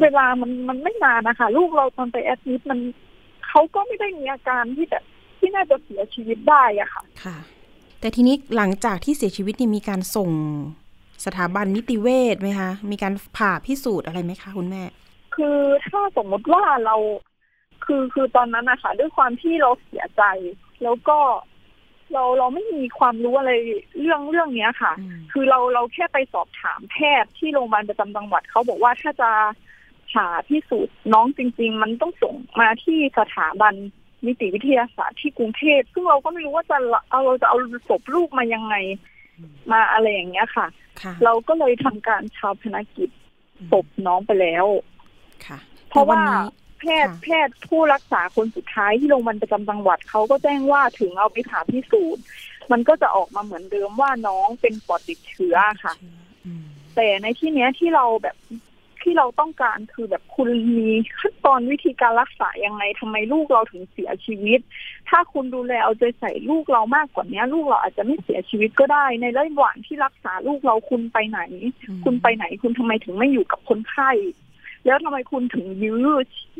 เวลามันมันไม่นานนะคะลูกเราตอนไปแอดมิดมันเขาก็ไม่ได้มีอาการที่แบบที่น่าจะเสียชีวิตได้อะค่ะ ค่ะ แต่ทีนี้หลังจากที่เสียชีวิตนี่มีการส่งสถาบันนิติเวชไหมคะ มีการผ่าพิสูจน์อะไรไหมคะคุณแม่ คือถ้าสมมติว่าเรา คือคือตอนนั้นนะคะด้วยความที่เราเสียใจ แล้วก็เราเราไม่มีความรู้อะไรเรื่องเรื่องเนี้ยค่ะ คือเราเราแค่ไปสอบถามแพทย์ที่โรงพยาบาลประจำจังหวัดเขาบอกว่าถ้าจะผ่าพิสูจน์น้องจริง ๆ มันต้องส่งมาที่สถาบันนิติวิทยาศาสตร์ที่กรุงเทพซึ่งเราก็ไม่รู้ว่าจะเอาเราจะเอาศพลูกมายังไง มาอะไรอย่างเงี้ยค่ะ เราก็เลยทำการชาวพนักกิจศพน้องไปแล้ว ค่ะ เพราะว่า แพทย์แพทย์ผู้รักษาคนสุดท้ายที่โรงพยาบาลประจำจังหวัดเขาก็แจ้งว่าถึงเอาไปผ่าพิสูจน์มันก็จะออกมาเหมือนเดิมว่าน้องเป็นปอดติดเชื้อค่ะ แต่ในที่เนี้ยที่เราแบบที่เราต้องการคือแบบคุณมีขั้นตอนวิธีการรักษายังไงทำไมลูกเราถึงเสียชีวิต ถ้าคุณดูแลเอาใจใส่ลูกเรามากกว่านี้ลูกเราอาจจะไม่เสียชีวิตก็ได้ ในระหว่างที่รักษาลูกเราคุณไปไหน คุณไปไหน คุณทำไมถึงไม่อยู่กับคนไข้ แล้วทำไมคุณถึงยื้อ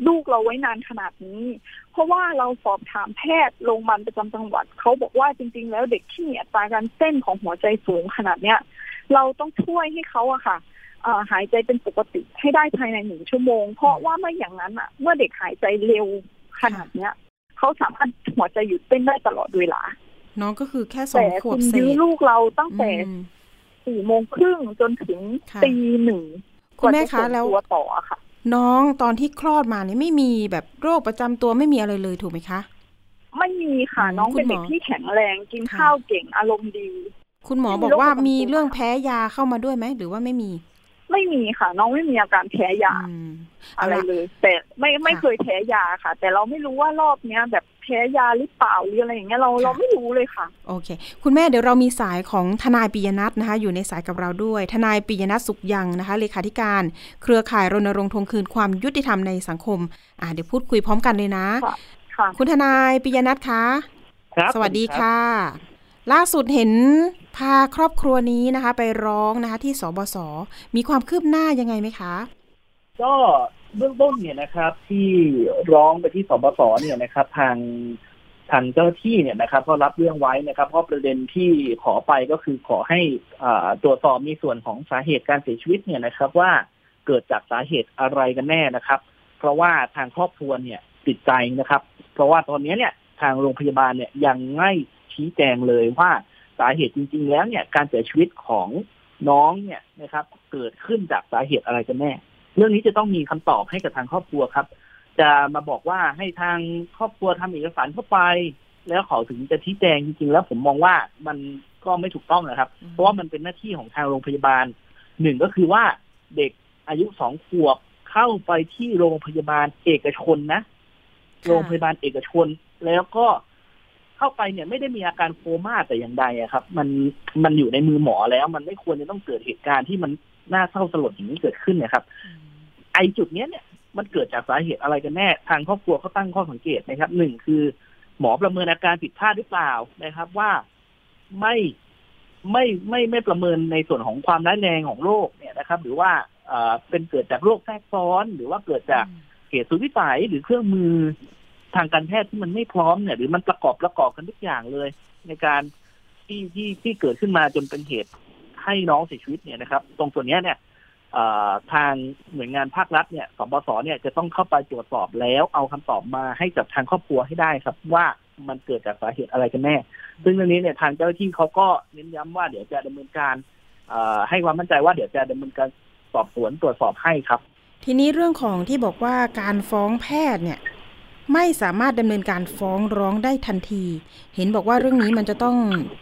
ลูกเราไว้นานขนาดนี้ เพราะว่าเราสอบถามแพทย์โรงพยาบาลประจำจังหวัดเขาบอกว่าจริง ๆ แล้วเด็กที่มีอัตราการเต้นของหัวใจสูงขนาดเนี้ย เราต้องช่วยให้เขาอะค่ะหายใจเป็นปกติให้ได้ภายในหนึ่งชั่วโมง เพราะว่าไม่อย่างนั้นอะเมื่อเด็กหายใจเร็วขนาดเนี้ยเขาสามารถหัวใจหยุดเต้นได้ตลอดเวลาน้องก็คือแค่สองขวบเศษแต่คุณยื้อลูกเราตั้งแต่สี่โมงครึ่งจนถึงตีหนึ่ง คุณแม่คะแล้วต่อค่ะ น้องตอนที่คลอดมาเนี่ยไม่มีแบบโรคประจำตัวไม่มีอะไรเลยถูกไหมคะ ไม่มีค่ะ น้องเป็นเด็กที่แข็งแรงกินข้าวเก่งอารมณ์ดี คุณหมอบอกว่ามีเรื่องแพ้ยาเข้ามาด้วยไหมหรือว่าไม่มี ไม่มีค่ะ น้องไม่มีอาการแพ้ยาอะไรเลย แต่ไม่ไม่เคยแพ้ยาค่ะ แต่เราไม่รู้ว่ารอบเนี้ยแบบ แพ้ยาหรือเปล่าหรืออะไรอย่างเงี้ยเราเราไม่รู้เลยค่ะ โอเค คุณแม่เดี๋ยวเรามีสายของทนายปิยนัทนะคะ อยู่ในสายกับเราด้วย ทนายปิยนัทสุขยังนะคะเลขาธิการ เครือข่ายรณรงค์ทวงคืนความยุติธรรมในสังคม อ่าเดี๋ยวพูดคุยพร้อมกันเลยนะค่ะคุณทนายปิยนัทคะสวัสดีค่ะ ล่าสุดเห็นพาครอบครัวนี้นะคะ ไปร้องนะคะ ที่สบศมีความคืบหน้ายังไงไหมคะ ก็ เบื้องต้นเนี่ยนะครับ ที่ร้องไปที่สบศเนี่ยนะครับ ทางทางเจ้าที่เนี่ยนะครับก็รับเรื่องไว้นะครับเพราะประเด็นที่ขอไปก็คือขอให้ตรวจสอบในส่วนของสาเหตุการเสียชีวิตเนี่ยนะครับ ว่าเกิดจากสาเหตุอะไรกันแน่นะครับ เพราะว่าทางครอบครัวเนี่ยติดใจนะครับ เพราะว่าตอนนี้เนี่ยทางโรงพยาบาลเนี่ยยังไม่ชี้แจงเลยว่าสาเหตุจริง ๆ แล้วเนี่ยการเสียชีวิตของน้องเนี่ยนะครับ เกิดขึ้นจากสาเหตุอะไรกันแน่ เรื่องนี้จะต้องมีคำตอบให้กับทางครอบครัวครับ จะมาบอกว่าให้ทางครอบครัวทำเอกสารเข้าไป แล้วเขาถึงจะชี้แจงจริงๆแล้วผมมองว่ามันก็ไม่ถูกต้องนะครับ เพราะว่ามันเป็นหน้าที่ของทางโรงพยาบาลหนึ่งก็คือว่าเด็กอายุสองขวบเข้าไปที่โรงพยาบาลเอกชนนะ โรงพยาบาลเอกชน แล้วก็เข้าไปเนี่ยไม่ได้มีอาการโคม่าแต่อย่างใดอะครับ มันมันอยู่ในมือหมอแล้ว มันไม่ควรจะต้องเกิดเหตุการณ์ที่มัน น่าเศร้าสลดอย่างนี้เกิดขึ้นนะครับ ไอจุดเนี้ยเนี่ยมันเกิดจากสาเหตุอะไรกันแน่ ทางครอบครัวเขาตั้งข้อสังเกตนะครับหนึ่งคือ หมอประเมินอาการผิดพลาดหรือเปล่านะครับ ว่าไม่ไม่ไม่ไม่ประเมินในส่วนของความร้ายแรงของโรคเนี่ยนะครับ หรือว่าเป็นเกิดจากโรคแทรกซ้อน หรือว่าเกิดจากเหตุสุดวิสัยหรือเครื่องมือทางการแพทย์ที่มันไม่พร้อมเนี่ย หรือมันประกอบประกอบกันทุกอย่างเลย ในการที่ที่ที่เกิดขึ้นมาจนเป็นเหตุ ให้น้องเสียชีวิตเนี่ยนะครับ ตรงส่วนนี้เนี่ยทางหน่วยงานภาครัฐเนี่ยสบสเนี่ยจะต้องเข้าไปตรวจสอบแล้วเอาคำตอบมาให้กับทางครอบครัวให้ได้ครับว่ามันเกิดจากสาเหตุอะไรกันแน่ ซึ่งเรื่องนี้เนี่ยทางเจ้าหน้าที่เขาก็เน้นย้ำว่าเดี๋ยวจะดำเนินการให้ความมั่นใจว่าเดี๋ยวจะดำเนินการสอบสวนตรวจสอบให้ครับ ทีนี้เรื่องของที่บอกว่าการฟ้องแพทย์เนี่ย ไม่สามารถดำเนินการฟ้องร้องได้ทันที เห็นบอกว่าเรื่องนี้มันจะต้อง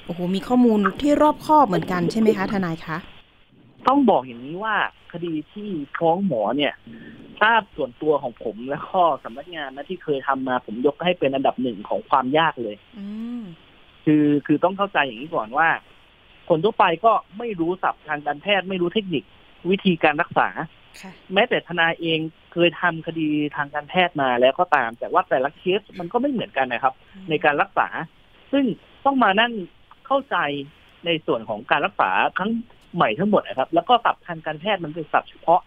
โอ้โหมีข้อมูลที่รอบคอบเหมือนกันใช่ไหมคะทนายคะต้องบอกอย่างนี้ว่าคดีที่ฟ้องหมอเนี่ยทราบส่วนตัวของผมและข้อสำนักงานนะที่เคยทำมาผมยกให้เป็นอันดับหนึ่งของความยากเลยคือคือต้องเข้าใจอย่างนี้ก่อนว่า คนทั่วไปก็ไม่รู้ศัพท์ทางการแพทย์ไม่รู้เทคนิควิธีการรักษา แม้แต่ทนายเอง เคยทำคดีทางการแพทย์มาแล้วก็ตาม แต่ว่าแต่ละเคสมันก็ไม่เหมือนกันนะครับ ในการรักษา ซึ่งต้องมานั่งเข้าใจในส่วนของการรักษาทั้งใหม่ทั้งหมดนะครับ แล้วก็ศัพท์ทางการแพทย์มันเป็นศัพท์เฉพาะ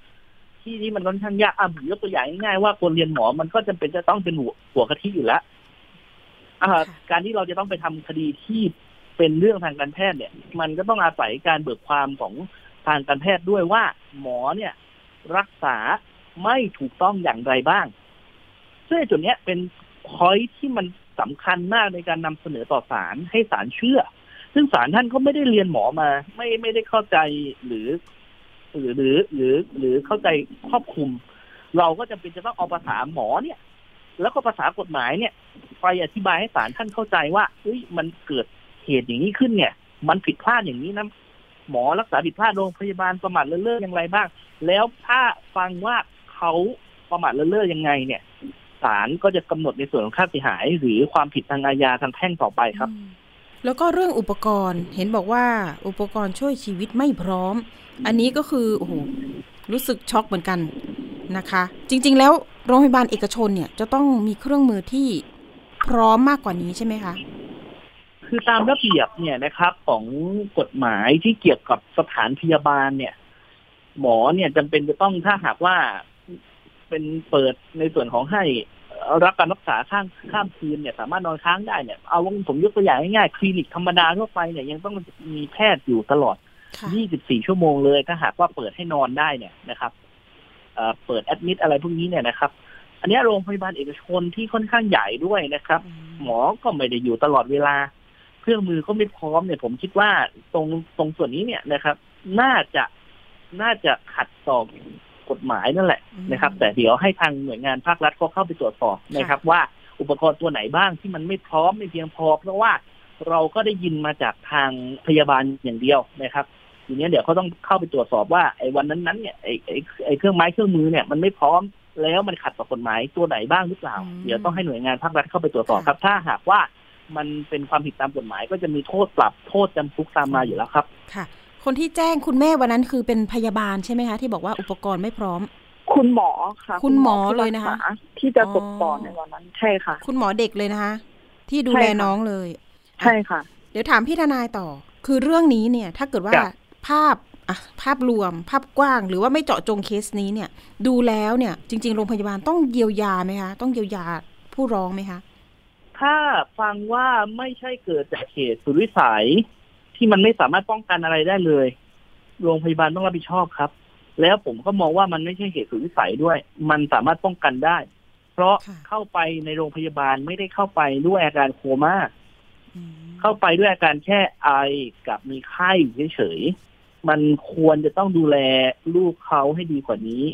ที่นี่มันค่อนข้างยากอะผมยกตัวอย่างง่ายๆว่าคนเรียนหมอมันก็จำเป็นจะต้องเป็นหัวหัวกะทิอยู่แล้วการที่เราจะต้องไปทำคดีที่เป็นเรื่องทางการแพทย์เนี่ย มันก็ต้องอาศัยการเบิกความของทางการแพทย์ด้วยว่า หมอเนี่ย รักษา ไม่ถูกต้องอย่างไรบ้าง ซึ่งจุดนี้เป็นพอยที่มันสำคัญมากในการนำเสนอต่อศาลให้ศาลเชื่อ ซึ่งศาลท่านก็ไม่ได้เรียนหมอมา ไม่ไม่ได้เข้าใจหรือ หรือหรือหรือหรือเข้าใจครอบคลุม เราก็จำเป็นจะต้องเอาภาษาหมอเนี่ย แล้วก็ภาษากฎหมายเนี่ย ไปอธิบายให้ศาลท่านเข้าใจว่าเฮ้ยมันเกิดเหตุอย่างนี้ขึ้นเนี่ย มันผิดพลาดอย่างนี้นะหมอรักษาผิดพลาดโรงพยาบาลประมาทเลิศอย่างไรบ้าง แล้วถ้าฟังว่า เขาประมาทเลิศยังไงเนี่ยศาลก็จะกำหนดในส่วนของค่าเสียหาย หรือความผิดทางอาญาทางแพ่งต่อไปครับ แล้วก็เรื่องอุปกรณ์เห็นบอกว่าอุปกรณ์ช่วยชีวิตไม่พร้อม อันนี้ก็คือโอ้โหรู้สึกช็อกเหมือนกันนะคะ จริง ๆ แล้วโรงพยาบาลเอกชนเนี่ยจะต้องมีเครื่องมือที่พร้อมมากกว่านี้ใช่ไหมคะคือตามระเบียบเนี่ยนะครับ ของกฎหมายที่เกี่ยวกับสถานพยาบาลเนี่ย หมอเนี่ยจำเป็นจะต้องถ้าหากว่า เป็นเปิดในส่วนของให้รับการรักษาข้างข้ามคืนเนี่ย สามารถนอนค้างได้เนี่ยเอาผมยกตัวอย่างง่ายๆคลินิกธรรมดาทั่วไปเนี่ยยังต้องมีแพทย์อยู่ตลอด 24 ชั่วโมงเลยถ้าหากว่าเปิดให้นอนได้เนี่ยนะครับเปิดแอดมิดอะไรพวกนี้เนี่ยนะครับ อันนี้โรงพยาบาลเอกชนที่ค่อนข้างใหญ่ด้วยนะครับ หมอก็ไม่ได้อยู่ตลอดเวลา เครื่องมือก็ไม่พร้อมเนี่ย ผมคิดว่าตรงตรงส่วนนี้เนี่ยนะครับ น่าจะน่าจะขัดต่อ กฎหมายนั่นแหละนะครับ แต่เดี๋ยวให้ทางหน่วยงานภาครัฐก็เข้าไปตรวจสอบนะครับ ว่าอุปกรณ์ตัวไหนบ้างที่มันไม่พร้อมไม่เพียงพอ เพราะว่าเราก็ได้ยินมาจากทางพยาบาลอย่างเดียวนะครับทีนี้เดี๋ยวเขาต้องเข้าไปตรวจสอบว่าไอ้วันนั้นๆเนี่ยไอ้ไอ้ไอ้เครื่องไม้เครื่องมือเนี่ยมันไม่พร้อมแล้วมันขัดต่อกฎหมายตัวไหนบ้างหรือเปล่า เดี๋ยวต้องให้หน่วยงานภาครัฐเข้าไปตรวจสอบครับ ถ้าหากว่ามันเป็นความผิดตามกฎหมายก็จะมีโทษปรับโทษจำคุกตามมาอยู่แล้วครับ ค่ะ คนที่แจ้งคุณแม่วันนั้นคือเป็นพยาบาลใช่ไหมคะ ที่บอกว่าอุปกรณ์ไม่พร้อม คุณหมอค่ะ คุณหมอเลยนะคะ ที่จะตกต่อในวันนั้นใช่ค่ะ คุณหมอเด็กเลยนะคะ ที่ดูแลน้องเลย ใช่ค่ะ เดี๋ยวถามพี่ทนายต่อ คือเรื่องนี้เนี่ย ถ้าเกิดว่าภาพอะภาพรวมภาพกว้าง หรือว่าไม่เจาะจงเคสนี้เนี่ย ดูแล้วเนี่ย จริง ๆ โรงพยาบาลต้องเยียวยาไหมคะ ต้องเยียวยาผู้ร้องไหมคะถถ้าฟังว่าไม่ใช่เกิดจากเหตุสุดวิสัย ที่มันไม่สามารถป้องกันอะไรได้เลย โรงพยาบาลต้องรับผิดชอบครับ แล้วผมก็มองว่ามันไม่ใช่เหตุสุดวิสัยด้วย มันสามารถป้องกันได้ เพราะค่ะเข้าไปในโรงพยาบาลไม่ได้เข้าไปด้วยอาการโคม่าอืมเข้าไปด้วยอาการแค่ไอกับมีไข้เฉยๆมันควรจะต้องดูแลลูกเขาให้ดีกว่านี้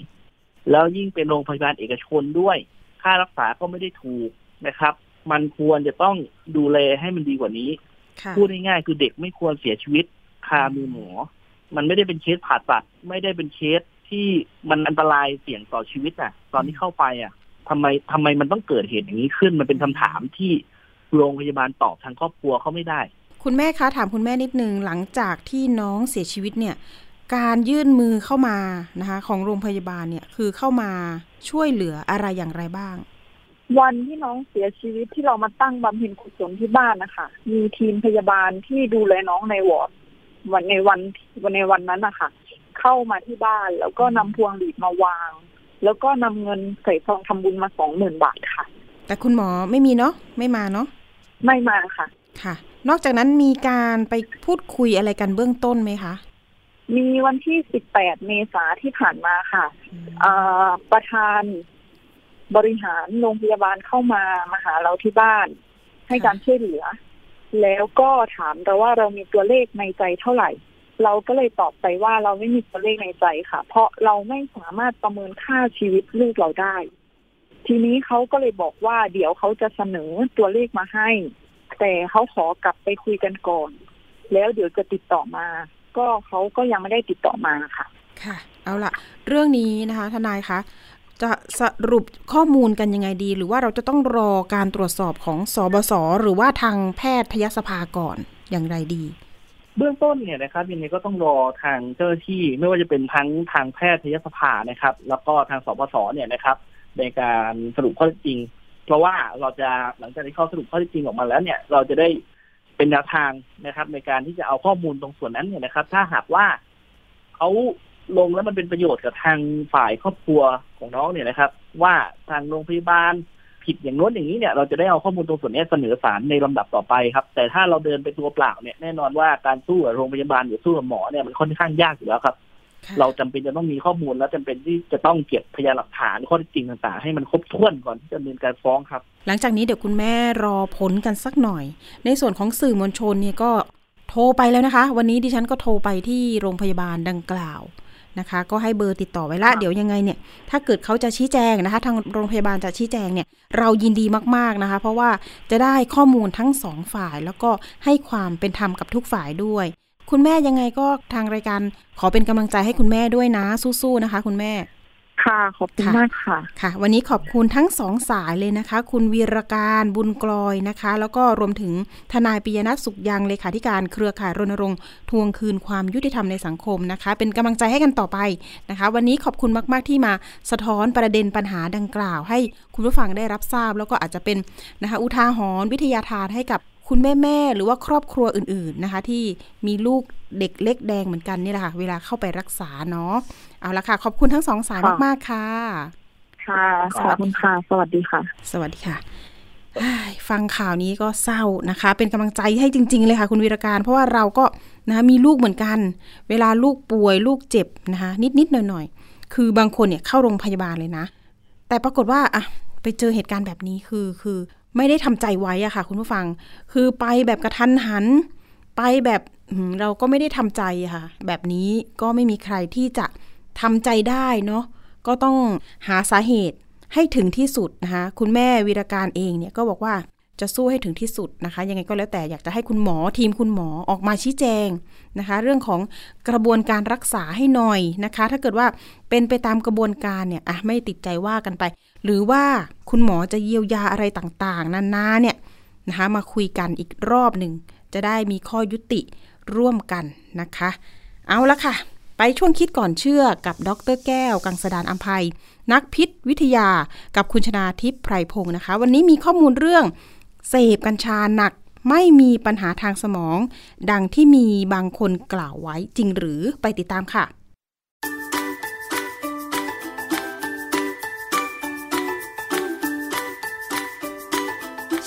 แล้วยิ่งเป็นโรงพยาบาลเอกชนด้วย ค่ารักษาก็ไม่ได้ถูกนะครับ มันควรจะต้องดูแลให้มันดีกว่านี้ค่ะ พูดง่ายๆคือเด็กไม่ควรเสียชีวิตคามือหมอ มันไม่ได้เป็นเคสผ่าตัด ไม่ได้เป็นเคสที่มันอันตรายเสี่ยงต่อชีวิตอะ ตอนที่เข้าไปอะทำไมทำไมมันต้องเกิดเหตุอย่างนี้ขึ้น มันเป็นคำถามที่โรงพยาบาลตอบทางครอบครัวเขาไม่ได้ คุณแม่คะถามคุณแม่นิดนึงหลังจากที่น้องเสียชีวิตเนี่ย การยื่นมือเข้ามานะคะ ของโรงพยาบาลเนี่ยคือเข้ามาช่วยเหลืออะไรอย่างไรบ้าง วันที่น้องเสียชีวิตที่เรามาตั้งบำเพ็ญกุศลที่บ้านนะคะมีทีมพยาบาลที่ดูแลน้องในวอร์ดวันในวันวันในวันนั้นนะคะเข้ามาที่บ้านแล้วก็นำพวงหลีดมาวาง แล้วก็นำเงินใส่ซองทำบุญมาสองหมื่นบาทค่ะ แต่คุณหมอไม่มีเนาะไม่มาเนาะไม่มาค่ะ ค่ะ นอกจากนั้นมีการไปพูดคุยอะไรกันเบื้องต้นไหมคะมีวันที่สิบแปดเมษาที่ผ่านมาค่ะอ่าประธาน บริหารโรงพยาบาลเข้ามามาหาเราที่บ้าน ให้การช่วยเหลือ แล้วก็ถามเราว่าเรามีตัวเลขในใจเท่าไหร่ เราก็เลยตอบไปว่าเราไม่มีตัวเลขในใจค่ะ เพราะเราไม่สามารถประเมินค่าชีวิตลูกเราได้ ทีนี้เขาก็เลยบอกว่า เดี๋ยวเขาจะเสนอตัวเลขมาให้ แต่เขาขอกลับไปคุยกันก่อน แล้วเดี๋ยวจะติดต่อมา ก็เขาก็ยังไม่ได้ติดต่อมาค่ะค่ะ เอาละเรื่องนี้นะคะ ทนายคะ จะสรุปข้อมูลกันยังไงดี หรือว่าเราจะต้องรอการตรวจสอบของสบศหรือว่าทางแพทย์พยสภาก่อนอย่างไรดี เบื้องต้นเนี่ยนะครับยังไงก็ต้องรอทางเจ้าหน้าที่ไม่ว่าจะเป็นทั้งทางแพทย์พยสภานะครับ แล้วก็ทางสปสเนี่ยนะครับ ในการสรุปข้อเท็จจริง เพราะว่าเราจะหลังจากที่เขาสรุปข้อเท็จจริงออกมาแล้วเนี่ย เราจะได้เป็นแนวทางนะครับ ในการที่จะเอาข้อมูลตรงส่วนนั้นเนี่ยนะครับ ถ้าหากว่าเขา ลงแล้วมันเป็นประโยชน์กับทางฝ่ายครอบครัวของน้องเนี่ยนะครับ ว่าทางโรงพยาบาลผิดอย่างโน้นอย่างนี้เนี่ยเราจะได้เอาข้อมูลตรงส่วนนี้เสนอศาลในลำดับต่อไปครับ แต่ถ้าเราเดินไปตัวเปล่าเนี่ยแน่นอนว่าการสู้กับโรงพยาบาลหรือสู้กับหมอเนี่ยมันค่อนข้างยากอยู่แล้วครับค่ะเราจำเป็นจะต้องมีข้อมูลและจำเป็นที่จะต้องเก็บพยานหลักฐานข้อเท็จจริงต่างๆ ให้มันครบถ้วนก่อนที่จะดำเนินการฟ้องครับ หลังจากนี้เดี๋ยวคุณแม่รอผลกันสักหน่อย ในส่วนของสื่อมวลชนเนี่ยก็โทรไปแล้วนะคะ วันนี้ดิฉันก็โทรไปที่โรงพยาบาลดังกล่าว นะคะ ก็ให้เบอร์ติดต่อไว้ละค่ะเดี๋ยวยังไงเนี่ยถ้าเกิดเขาจะชี้แจงนะคะ ทางโรงพยาบาลจะชี้แจงเนี่ยเรายินดีมากๆนะคะ เพราะว่าจะได้ข้อมูลทั้งสองฝ่าย แล้วก็ให้ความเป็นธรรมกับทุกฝ่ายด้วย คุณแม่ยังไงก็ทางรายการขอเป็นกำลังใจให้คุณแม่ด้วยนะสู้ๆนะคะ คุณแม่ ค่ะขอบคุณค่ะมากค่ะค่ะ วันนี้ขอบคุณทั้งสองสายเลยนะคะ คุณวีรการบุญกลอยนะคะ แล้วก็รวมถึงทนายปิยนัทสุขยังเลขาธิการเครือข่ายรณรงค์ทวงคืนความยุติธรรมในสังคมนะคะ เป็นกำลังใจให้กันต่อไปนะคะ วันนี้ขอบคุณมาก ๆ ที่มาสะท้อนประเด็นปัญหาดังกล่าว ให้คุณผู้ฟังได้รับทราบ แล้วก็อาจจะเป็นนะคะอุทาหรณ์วิทยาทานให้กับคุณแม่แม่ๆหรือว่าครอบครัวอื่น ๆนะคะ ที่มีลูกเด็กเล็กแดงเหมือนกันนี่แหละค่ะเวลาเข้าไปรักษาเนาะ เอาละค่ะ ขอบคุณทั้งสองสายค่ะมาก ๆ ค่ะ ค่ะ ขอบคุณค่ะ สวัสดีค่ะ สวัสดีค่ะเฮ้ยฟังข่าวนี้ก็เศร้านะคะ เป็นกำลังใจให้จริง ๆ เลยค่ะ คุณวีรการ เพราะว่าเราก็นะคะมีลูกเหมือนกัน เวลาลูกป่วยลูกเจ็บนะคะ นิด ๆ หน่อย ๆ คือบางคนเนี่ยเข้าโรงพยาบาลเลยนะ แต่ปรากฏว่าอะไปเจอเหตุการณ์แบบนี้คือคือไม่ได้ทำใจไว้อะค่ะ คุณผู้ฟัง คือไปแบบกระทันหัน ไปแบบอืมเราก็ไม่ได้ทำใจอะค่ะ แบบนี้ก็ไม่มีใครที่จะ ทำใจได้เนาะก็ต้องหาสาเหตุให้ถึงที่สุดนะคะ คุณแม่วีรการเองเนี่ยก็บอกว่าจะสู้ให้ถึงที่สุดนะคะ ยังไงก็แล้วแต่อยากจะให้คุณหมอทีมคุณหมอออกมาชี้แจงนะคะ เรื่องของกระบวนการรักษาให้หน่อยนะคะ ถ้าเกิดว่าเป็นไปตามกระบวนการเนี่ยอะไม่ติดใจว่ากันไป หรือว่าคุณหมอจะเยียวยาอะไรต่างๆ นานาเนี่ยนะคะ มาคุยกันอีกรอบหนึ่งจะได้มีข้อยุติร่วมกันนะคะ เอาละค่ะ ไปช่วงคิดก่อนเชื่อกับดรแก้ว กังสดานอัมภัย นักพิษวิทยากับคุณชนาทิพย์ไพรพงศ์นะคะ วันนี้มีข้อมูลเรื่อง เสพกัญชาหนักไม่มีปัญหาทางสมอง ดังที่มีบางคนกล่าวไว้จริงหรือไปติดตามค่ะ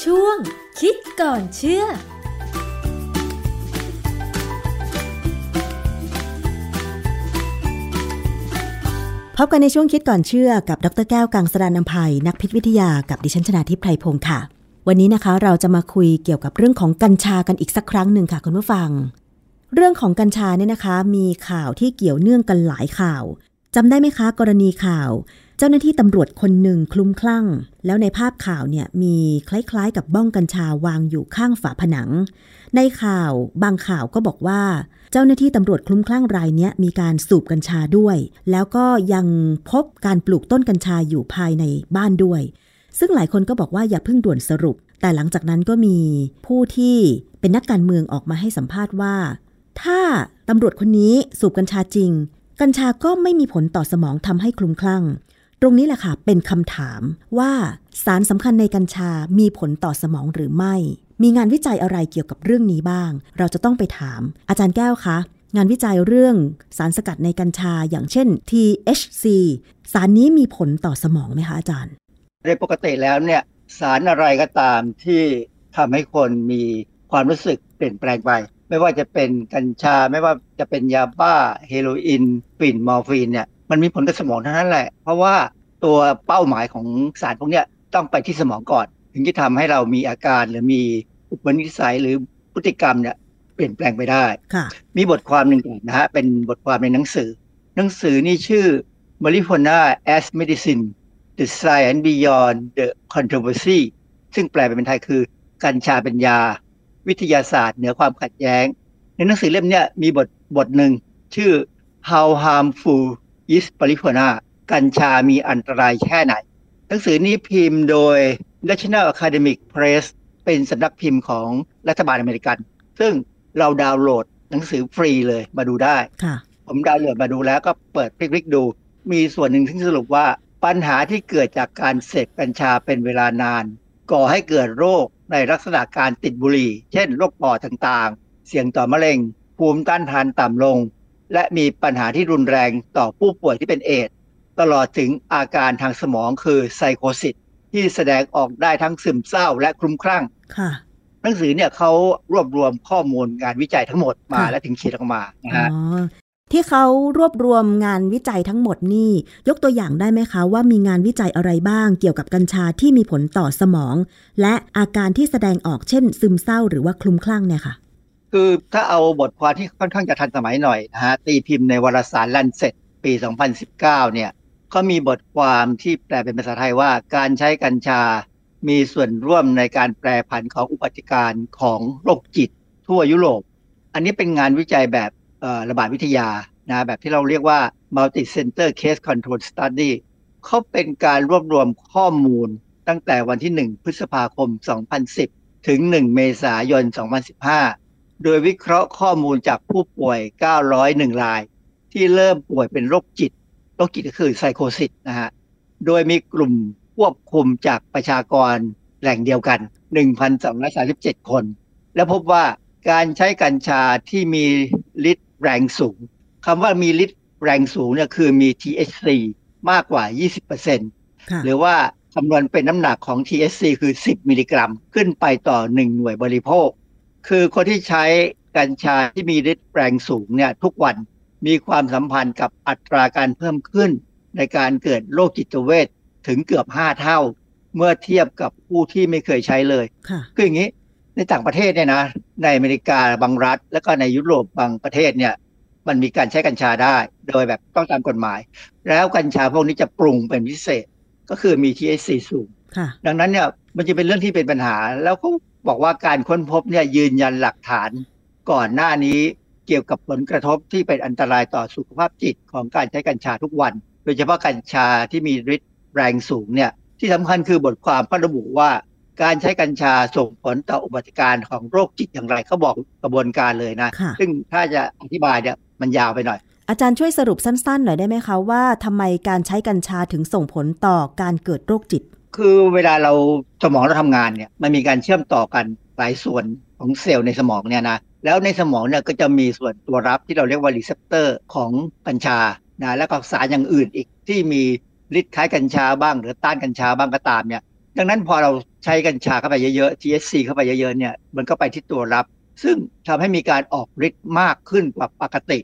ชช่วงคิดก่อนเชื่อ พบกันในช่วงคิดก่อนเชื่อกับดรแก้วกังสดานนภัย นักพิษวิทยากับดิฉันชนาทิพไพรพงศ์ค่ะ วันนี้นะคะเราจะมาคุยเกี่ยวกับเรื่องของกัญชากันอีกสักครั้งหนึ่งค่ะคุณผู้ฟัง เรื่องของกัญชาเนี่ยนะคะ มีข่าวที่เกี่ยวเนื่องกันหลายข่าวจำได้ไหมคะกรณีข่าว เจ้าหน้าที่ตำรวจคนหนึ่งคลุ้มคลั่ง แล้วในภาพข่าวเนี่ยมีคล้ายๆ กับบ้องกัญชาวางอยู่ข้างฝาผนัง ในข่าวบางข่าวก็บอกว่า เจ้าหน้าที่ตำรวจคลุ้มคลั่งรายนี้มีการสูบกัญชาด้วย แล้วก็ยังพบการปลูกต้นกัญชาอยู่ภายในบ้านด้วย ซึ่งหลายคนก็บอกว่าอย่าเพิ่งด่วนสรุป แต่หลังจากนั้นก็มีผู้ที่เป็นนักการเมืองออกมาให้สัมภาษณ์ว่า ถ้าตำรวจคนนี้สูบกัญชาจริง กัญชาก็ไม่มีผลต่อสมองทำให้คลุ้มคลั่ง ตรงนี้แหละค่ะเป็นคำถามว่าสารสำคัญในกัญชามีผลต่อสมองหรือไม่ มีงานวิจัยอะไรเกี่ยวกับเรื่องนี้บ้าง เราจะต้องไปถาม อาจารย์แก้วคะ งานวิจัยเรื่องสารสกัดในกัญชาอย่างเช่น THC สารนี้มีผลต่อสมองไหมคะอาจารย์โดยปกติแล้วเนี่ยสารอะไรก็ตามที่ทำให้คนมีความรู้สึกเปลี่ยนแปลงไปไม่ว่าจะเป็นกัญชาไม่ว่าจะเป็นยาบ้าเฮโรอีนฝิ่นมอร์ฟีนเนี่ยมันมีผลกับสมองทั้งนั้นแหละ เพราะว่าตัวเป้าหมายของสารพวกนี้ต้องไปที่สมองก่อน ถึงจะทำให้เรามีอาการหรือมี อุปนิสัยหรือพฤติกรรมเนี่ยเปลี่ยนแปลงไปได้ค่ะมีบทความหนึ่งนะฮะเป็นบทความในหนังสือ หนังสือนี่ชื่อ Marijuana as Medicine The Science Beyond the Controversy ซึ่งแปลเป็นไทยคือ กัญชาเป็นยา วิทยาศาสตร์เหนือความขัดแย้ง ในหนังสือเล่มเนี้ยมีบทบทหนึ่งชื่อ How Harmful is Marijuana กัญชามีอันตรายแค่ไหน หนังสือนี้พิมพ์โดย National Academic Press เป็นสำนักพิมพ์ของรัฐบาลอเมริกัน ซึ่งเราดาวน์โหลดหนังสือฟรีเลยมาดูได้ค่ะผมดาวน์โหลดมาดูแล้วก็เปิดพลิกๆดู มีส่วนหนึ่งที่สรุปว่าปัญหาที่เกิดจากการเสพกัญชาเป็นเวลานาน ก่อให้เกิดโรคในลักษณะการติดบุหรี่ เช่นโรคปอดต่างๆ เสี่ยงต่อมะเร็ง ภูมิต้านทานต่ำลง และมีปัญหาที่รุนแรงต่อผู้ป่วยที่เป็นเอดส์ตลอดถึงอาการทางสมองคือไซโคซิส ที่แสดงออกได้ทั้งซึมเศร้าและคลุ้มคลั่งค่ะหนังสือเนี่ยเขารวบรวมข้อมูลงานวิจัยทั้งหมดมาค่ะและถึงเขียนออกมานะอ๋ฮะอที่เขารวบรวมงานวิจัยทั้งหมดนี่ ยกตัวอย่างได้ไหมคะ ว่ามีงานวิจัยอะไรบ้าง เกี่ยวกับกัญชาที่มีผลต่อสมอง และอาการที่แสดงออกเช่น ซึมเศร้าหรือว่าคลุ้มคลั่งเนี่ยค่ะ คือถ้าเอาบทความที่ค่อนข้างจะทันสมัยหน่อยนะฮะตีพิมพ์ในวารสาร Lancet ปี 2019 เนี่ย เขามีบทความที่แปลเป็นภาษาไทยว่า การใช้กัญชา มีส่วนร่วมในการแปรผันของอุบัติการของโรคจิต ทั่วยุโรป อันนี้เป็นงานวิจัยแบบระบาดวิทยานะแบบที่เราเรียกว่า multi center case control study เขาเป็นการรวบรวมข้อมูลตั้งแต่วันที่ 1 พฤษภาคม 2010 ถึง 1 เมษายน 2015 โดยวิเคราะห์ข้อมูลจากผู้ป่วย 901 ราย ที่เริ่มป่วยเป็นโรคจิต รคจิตก็คือไซโคซิสนะฮะ โดยมีกลุ่มควบคุมจากประชากรแหล่งเดียวกัน 1,237 คน แล้วพบว่าการใช้กัญชาที่มีฤทธิ์แรงสูงคำว่ามีฤทธิ์แรงสูงเนี่ยคือมี THC มากกว่า 20%ค่ะหรือว่าคำนวณเป็นน้ำหนักของ THC คือ 10 มิลลิกรัม ขึ้นไปต่อ 1 หน่วยบริโภค คือคนที่ใช้กัญชาที่มีฤทธิ์แรงสูงเนี่ยทุกวัน มีความสัมพันธ์กับอัตราการเพิ่มขึ้น ในการเกิดโรคจิตเวทถึงเกือบ 5 เท่า เมื่อเทียบกับผู้ที่ไม่เคยใช้เลยค่ะคืออย่างนี้ในต่างประเทศเนี่ยนะในอเมริกาบางรัฐ แล้วก็ในยุโรปบางประเทศเนี่ยมันมีการใช้กัญชาได้ โดยแบบต้องตามกฎหมาย แล้วกัญชาพวกนี้จะปรุงเป็นพิเศษ ก็คือมี THC สูงค่ะดังนั้นเนี่ยมันจะเป็นเรื่องที่เป็นปัญหา แล้วเขาบอกว่าการค้นพบเนี่ยยืนยันหลักฐานก่อนหน้านี้เกี่ยวกับผลกระทบที่เป็นอันตรายต่อสุขภาพจิตของการใช้กัญชาทุกวัน โดยเฉพาะกัญชาที่มีฤทธิ์แรงสูงเนี่ยที่สำคัญคือบทความเขาระบุว่า การใช้กัญชาส่งผลต่ออุบัติการของโรคจิตอย่างไรเขาบอกกระบวนการเลยนะค่ะซึ่งถ้าจะอธิบายเนี่ยมันยาวไปหน่อย อาจารย์ช่วยสรุปสั้นๆ หน่อยได้ไหมคะว่าทำไมการใช้กัญชาถึงส่งผลต่อการเกิดโรคจิต คือเวลาเราสมองเราทำงานเนี่ยมันมีการเชื่อมต่อกันหลายส่วนของเซลล์ในสมองเนี่ยนะ แล้วในสมองเนี่ยก็จะมีส่วนตัวรับที่เราเรียกว่า receptor ของกัญชานะแล้วก็สารอย่างอื่นอีกที่มีฤทธิ์คล้ายกัญชาบ้าง หรือต้านกัญชาบ้างก็ตามเนี่ยดังนั้นพอเราใช้กัญชาเข้าไปเยอะๆ THC เข้าไปเยอะๆเนี่ยมันก็ไปที่ตัวรับ ซึ่งทำให้มีการออกฤทธิ์มากขึ้นกว่าปกติ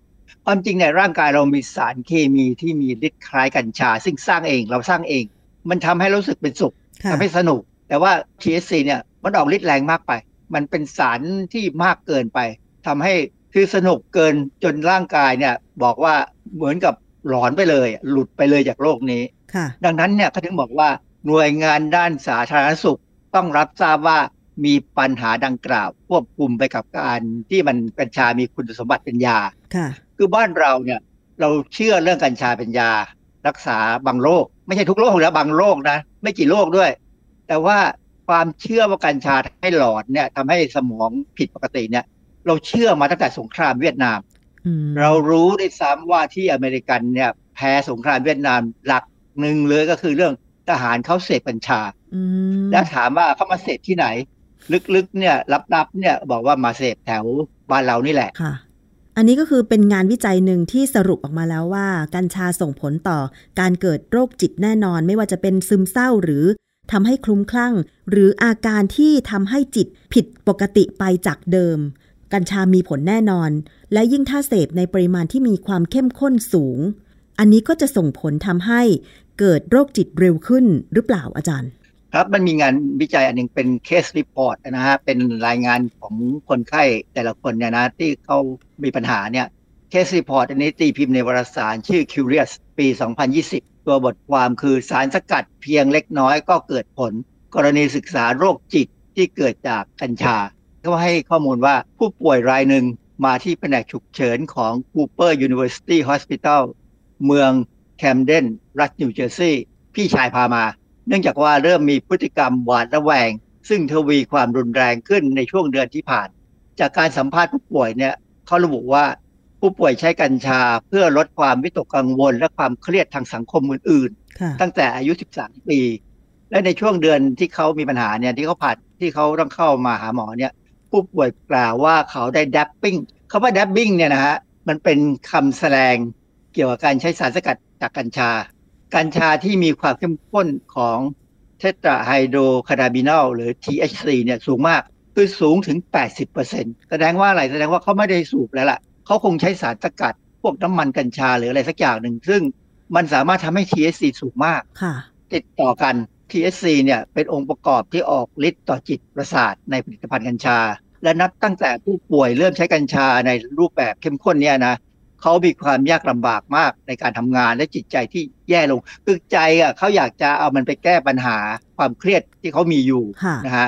ความจริงในร่างกายเรามีสารเคมีที่มีฤทธิ์คล้ายกัญชา ซึ่งสร้างเองเราสร้างเอง มันทำให้รู้สึกเป็นสุขค่ะทำให้สนุก แต่ว่า THC เนี่ยมันออกฤทธิ์แรงมากไป มันเป็นสารที่มากเกินไปทำให้คือสนุกเกินจนร่างกายเนี่ย บอกว่าเหมือนกับหลอนไปเลย หลุดไปเลยจากโลกนี้ค่ะดังนั้นเนี่ยเขาถึงบอกว่าหน่วยงานด้านสาธารณสุขต้องรับทราบว่ามีปัญหาดังกล่าว ควบคุมไปกับการที่มันกัญชามีคุณสมบัติเป็นยาค่ะคือบ้านเราเนี่ยเราเชื่อเรื่องกัญชาเป็นยา รักษาบางโรคไม่ใช่ทุกโรคนะบางโรคนะ ไม่กี่โรคด้วย แต่ว่า ความเชื่อว่ากัญชาให้หลอนเนี่ยทำให้สมองผิดปกติเนี่ย เราเชื่อมาตั้งแต่สงครามเวียดนามอืมเรารู้ด้วยซ้ำว่าที่อเมริกันเนี่ย แพ้สงครามเวียดนามหลักหนึ่งเลยก็คือเรื่องทหารเขาเสพกัญชาอืมแล้วถามว่าเขามาเสพที่ไหน ลึกๆเนี่ยลับๆเนี่ยบอกว่ามาเสพแถวบ้านเรานี่แหละค่ะ อันนี้ก็คือเป็นงานวิจัยหนึ่งที่สรุปออกมาแล้วว่า กัญชาส่งผลต่อการเกิดโรคจิตแน่นอน ไม่ว่าจะเป็นซึมเศร้าหรือ ทำให้คลุ้มคลั่ง หรืออาการที่ทำให้จิตผิดปกติไปจากเดิม กัญชามีผลแน่นอน และยิ่งถ้าเสพในปริมาณที่มีความเข้มข้นสูง อันนี้ก็จะส่งผลทำให้เกิดโรคจิตเร็วขึ้นหรือเปล่าอาจารย์ ครับมันมีงานวิจัยอันหนึ่งเป็น case report นะฮะเป็นรายงานของคนไข้แต่ละคนเนี่ยนะที่เขามีปัญหาเนี่ย case report อันนี้ตีพิมพ์ในวารสารชื่อ Cureus ปี 2020 ตัวบทความคือสารสกัดเพียงเล็กน้อยก็เกิดผล กรณีศึกษาโรคจิตที่เกิดจากกัญชาเขาให้ข้อมูลว่าผู้ป่วยรายหนึ่งมาที่แผนกฉุกเฉินของ Cooper University Hospital เมืองแคมเดนรัฐนิวเจอร์ซีย์พี่ชายพามา เนื่องจากว่าเริ่มมีพฤติกรรมหวาดระแวง ซึ่งทวีความรุนแรงขึ้นในช่วงเดือนที่ผ่าน จากการสัมภาษณ์ผู้ป่วยเนี่ยเขาระบุว่า ผู้ป่วยใช้กัญชาเพื่อลดความวิตกกังวล และความเครียดทางสังคมอื่นค่ะๆตั้งแต่อายุ 13 ปี และในช่วงเดือนที่เขามีปัญหาเนี่ยที่เขาผ่านที่เขาต้องเข้ามาหาหมอเนี่ยผู้ป่วยกล่าวว่าเขาได้ดับบิ้งคำว่าดับบิ้งเนี่ยนะฮะมันเป็นคำแสดงเกี่ยวกับการใช้สารสกัดจากกัญชา กัญชาที่มีความเข้มข้นของเทตราไฮโดรคานาบินอลหรือ THC เนี่ยสูงมากคือสูงถึง 80%แสดงว่าอะไรแสดงว่าเขาไม่ได้สูบแล้วล่ะ เขาคงใช้สารสกัด พวกน้ำมันกัญชาหรืออะไรสักอย่างหนึ่ง ซึ่งมันสามารถทำให้ THC สูงมากค่ะติดต่อกัน THC เนี่ยเป็นองค์ประกอบที่ออกฤทธิ์ต่อจิตประสาทในผลิตภัณฑ์กัญชา และนับตั้งแต่ผู้ป่วยเริ่มใช้กัญชาในรูปแบบเข้มข้นเนี่ยนะเขามีความยากลำบากมากในการทำงานและจิตใจที่แย่ลง คือใจอะเขาอยากจะเอามันไปแก้ปัญหาความเครียดที่เขามีอยู่ค่ะนะฮะ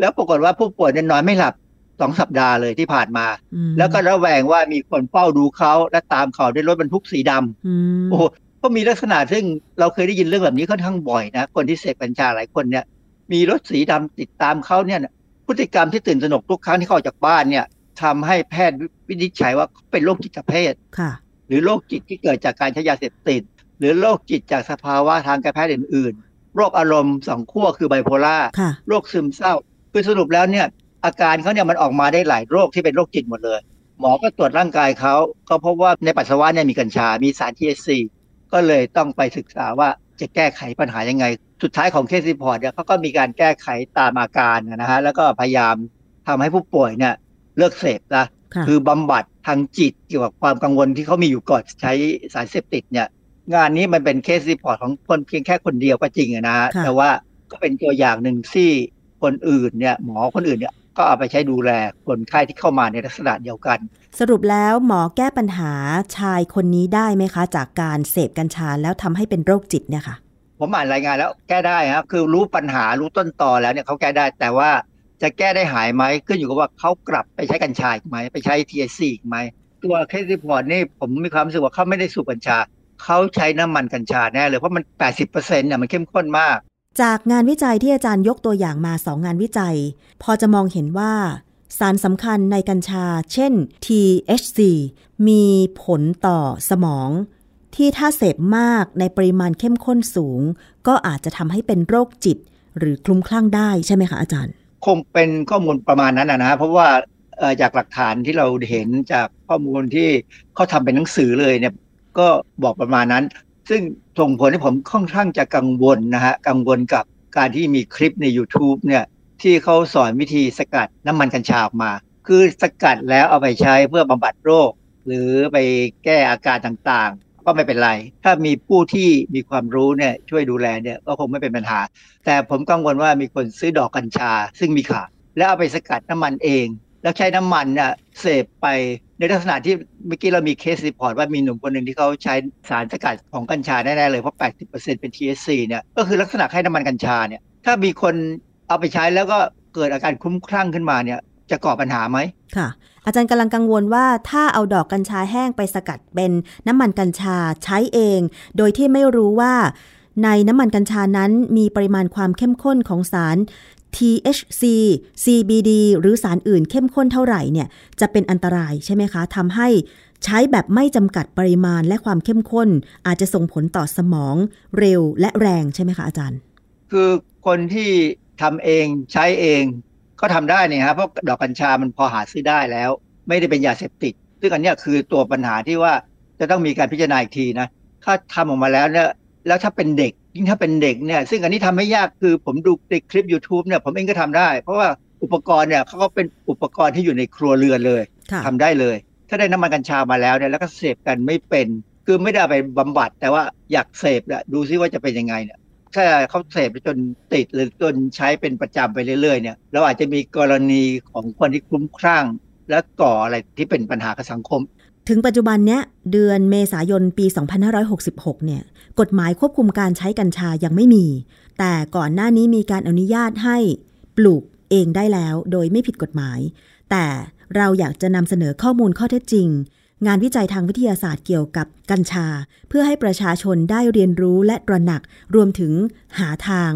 แล้วปรากฏว่าผู้ป่วยเนี่ยนอนไม่หลับ สองสัปดาห์เลยที่ผ่านมาอืมแล้วก็ระแวงว่ามีคนเฝ้าดูเขาและตามเขาด้วยรถบรรทุกสีดำอืมโอ้โหก็มีลักษณะซึ่งเราเคยได้ยินเรื่องแบบนี้ค่อนข้างบ่อยนะ คนที่เสพกัญชาหลายคนเนี่ย มีรถสีดำติดตามเขาเนี่ยนะพฤติกรรมที่ตื่นตระหนกทุกครั้งที่เขาออกจากบ้านเนี่ยทำให้แพทย์วินิจฉัยว่าเขาเป็นโรคจิตเภทค่ะ หรือโรคจิตที่เกิดจากการใช้ยาเสพติด หรือโรคจิตจากสภาวะทางการแพทย์อื่น ๆ โรคอารมณ์สองขั้วคือไบโพล่าค่ะโรคซึมเศร้าคือสรุปแล้วเนี่ย อาการเขาเนี่ยมันออกมาได้หลายโรคที่เป็นโรคจิตหมดเลย หมอก็ตรวจร่างกายเขาก็พบว่าในปัสสาวะเนี่ยมีกัญชา มีสาร THC ก็เลยต้องไปศึกษาว่าจะแก้ไขปัญหายังไง สุดท้ายของ case report เนี่ยเขาก็มีการแก้ไขตามอาการนะฮะแล้วก็พยายามทำให้ผู้ป่วยเนี่ยเลิกเสพนะค่ะคือบำบัดทางจิตเกี่ยวกับความกังวลที่เขามีอยู่ก่อนใช้สารเสพติดเนี่ยงานนี้มันเป็น case report ของคนเพียงแค่คนเดียวก็จริงอะนะฮะค่ะแต่ว่าก็เป็นตัวอย่างหนึ่งที่คนอื่นเนี่ยหมอคนอื่นเนี่ย ก็เอาไปใช้ดูแลคนไข้ที่เข้ามาในลักษณะเดียวกัน สรุปแล้วหมอแก้ปัญหาชายคนนี้ได้ไหมคะ จากการเสพกัญชาแล้วทำให้เป็นโรคจิตเนี่ยค่ะผมอ่านรายงานแล้วแก้ได้ครับคือรู้ปัญหารู้ต้นตอแล้วเนี่ยเขาแก้ได้แต่ว่าจะแก้ได้หายไหมขึ้นอยู่กับว่าเขากลับไปใช้กัญชาอีกไหมไปใช้ THC อีกไหมตัวเคสรีพอร์ตนี่ผมมีความรู้สึกว่าเขาไม่ได้สูบกัญชาเขาใช้น้ำมันกัญชาแน่เลยเพราะมัน 80%เนี่ยมันเข้มข้นมาก จากงานวิจัยที่อาจารย์ยกตัวอย่างมาสองงานวิจัย พอจะมองเห็นว่า สารสำคัญในกัญชา เช่น THC มีผลต่อสมอง ที่ถ้าเสพมากในปริมาณเข้มข้นสูง ก็อาจจะทำให้เป็นโรคจิต หรือคลุ้มคลั่งได้ใช่ไหมคะอาจารย์ คงเป็นข้อมูลประมาณนั้นนะนะเพราะว่าจากหลักฐานที่เราเห็นจากข้อมูลที่เขาทำเป็นหนังสือเลยเนี่ยก็บอกประมาณนั้น ซึ่งส่งผลให้ผมค่อนข้างจะกังวลนะฮะกังวลกับการที่มีคลิปใน YouTube เนี่ยที่เขาสอนวิธีสกัดน้ำมันกัญชาออกมา คือสกัดแล้วเอาไปใช้เพื่อบำบัดโรค หรือไปแก้อาการต่างๆ ก็ไม่เป็นไร ถ้ามีผู้ที่มีความรู้เนี่ยช่วยดูแลเนี่ยก็คงไม่เป็นปัญหา แต่ผมกังวลว่ามีคนซื้อดอกกัญชา ซึ่งมีขายแล้วเอาไปสกัดน้ำมันเอง แล้วใช้น้ำมันเนี่ยเสพไปในลักษณะที่เมื่อกี้เรามี case report ว่ามีหนุ่มคนหนึ่งที่เขาใช้สารสกัดของกัญชาแน่ๆเลยเพราะ 80%เป็น THC เนี่ยก็คือลักษณะให้น้ำมันกัญชาเนี่ยถ้ามีคนเอาไปใช้แล้วก็เกิดอาการคลุ้มคลั่งขึ้นมาเนี่ยจะก่อปัญหาไหมค่ะ อาจารย์กำลังกังวลว่าถ้าเอาดอกกัญชาแห้งไปสกัดเป็นน้ำมันกัญชาใช้เอง โดยที่ไม่รู้ว่าในน้ำมันกัญชานั้นมีปริมาณความเข้มข้นของสาร THC CBD หรือสารอื่นเข้มข้นเท่าไหร่เนี่ยจะเป็นอันตรายใช่ไหมคะทำให้ใช้แบบไม่จำกัดปริมาณและความเข้มข้น อาจจะส่งผลต่อสมองเร็วและแรงใช่ไหมคะอาจารย์ คือคนที่ทำเองใช้เองก็ทำได้เนี่ยครับเพราะดอกกัญชามันพอหาซื้อได้แล้ว ไม่ได้เป็นยาเสพติด ซึ่งอันนี้คือตัวปัญหาที่ว่าจะต้องมีการพิจารณาอีกทีนะถ้าทำออกมาแล้วเนี่ยแล้วถ้าเป็นเด็ก ยิ่งถ้าเป็นเด็กเนี่ย ซึ่งอันนี้ทำไม่ยากคือผมดูในคลิป YouTube เนี่ย ผมเองก็ทำได้ เพราะว่าอุปกรณ์เนี่ยเขาก็เป็นอุปกรณ์ที่อยู่ในครัวเรือนเลยค่ะทำได้เลย ถ้าได้น้ำมันกัญชามาแล้วเนี่ยแล้วก็เสพกันไม่เป็น คือไม่ได้เอาไปบำบัด แต่ว่าอยากเสพเนี่ยดูซิว่าจะเป็นยังไงเนี่ยถ้าเขาเสพไปจนติดหรือจนใช้เป็นประจำไปเรื่อยๆเนี่ยเราอาจจะมีกรณีของคนที่คลุ้มคลั่ง และก่ออะไรที่เป็นปัญหากับสังคม ถึงปัจจุบันเนี้ยเดือนเมษายนปี 2566 เนี่ย กฎหมายควบคุมการใช้กัญชายังไม่มี แต่ก่อนหน้านี้มีการอนุญาตให้ปลูกเองได้แล้วโดยไม่ผิดกฎหมาย แต่เราอยากจะนำเสนอข้อมูลข้อเท็จจริง งานวิจัยทางวิทยาศาสตร์เกี่ยวกับกัญชา เพื่อให้ประชาชนได้เรียนรู้และตระหนักรวมถึงหาทาง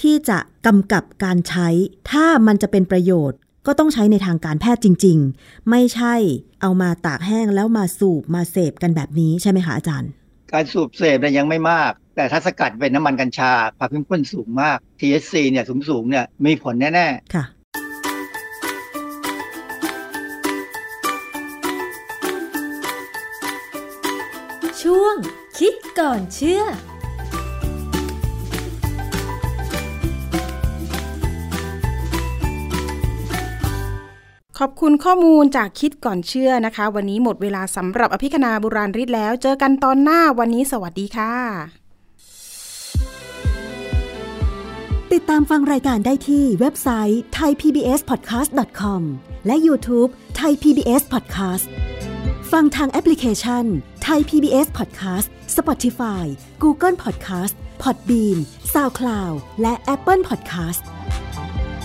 ที่จะกำกับการใช้ ถ้ามันจะเป็นประโยชน์ ก็ต้องใช้ในทางการแพทย์จริง ๆ ไม่ใช่เอามาตากแห้งแล้วมาสูบมาเสพกันแบบนี้ใช่ไหมคะอาจารย์ การสูบเสพเนี่ยยังไม่มาก แต่ถ้าสกัดเป็นน้ำมันกัญชาความเข้มข้นสูงมาก THC เนี่ยสูงๆเนี่ยมีผลแน่ๆ ค่ะ ช่วงคิดก่อนเชื่อ ขอบคุณข้อมูลจากคิดก่อนเชื่อนะคะ วันนี้หมดเวลาสำหรับอภิคณาบุราริศแล้ว เจอกันตอนหน้าวันนี้สวัสดีค่ะ ติดตามฟังรายการได้ที่เว็บไซต์ thaipbspodcast.com และ YouTube Thai PBS Podcast ฟังทางแอปพลิเคชัน Thai PBS Podcast Spotify Google Podcast Podbean SoundCloud และ Apple Podcast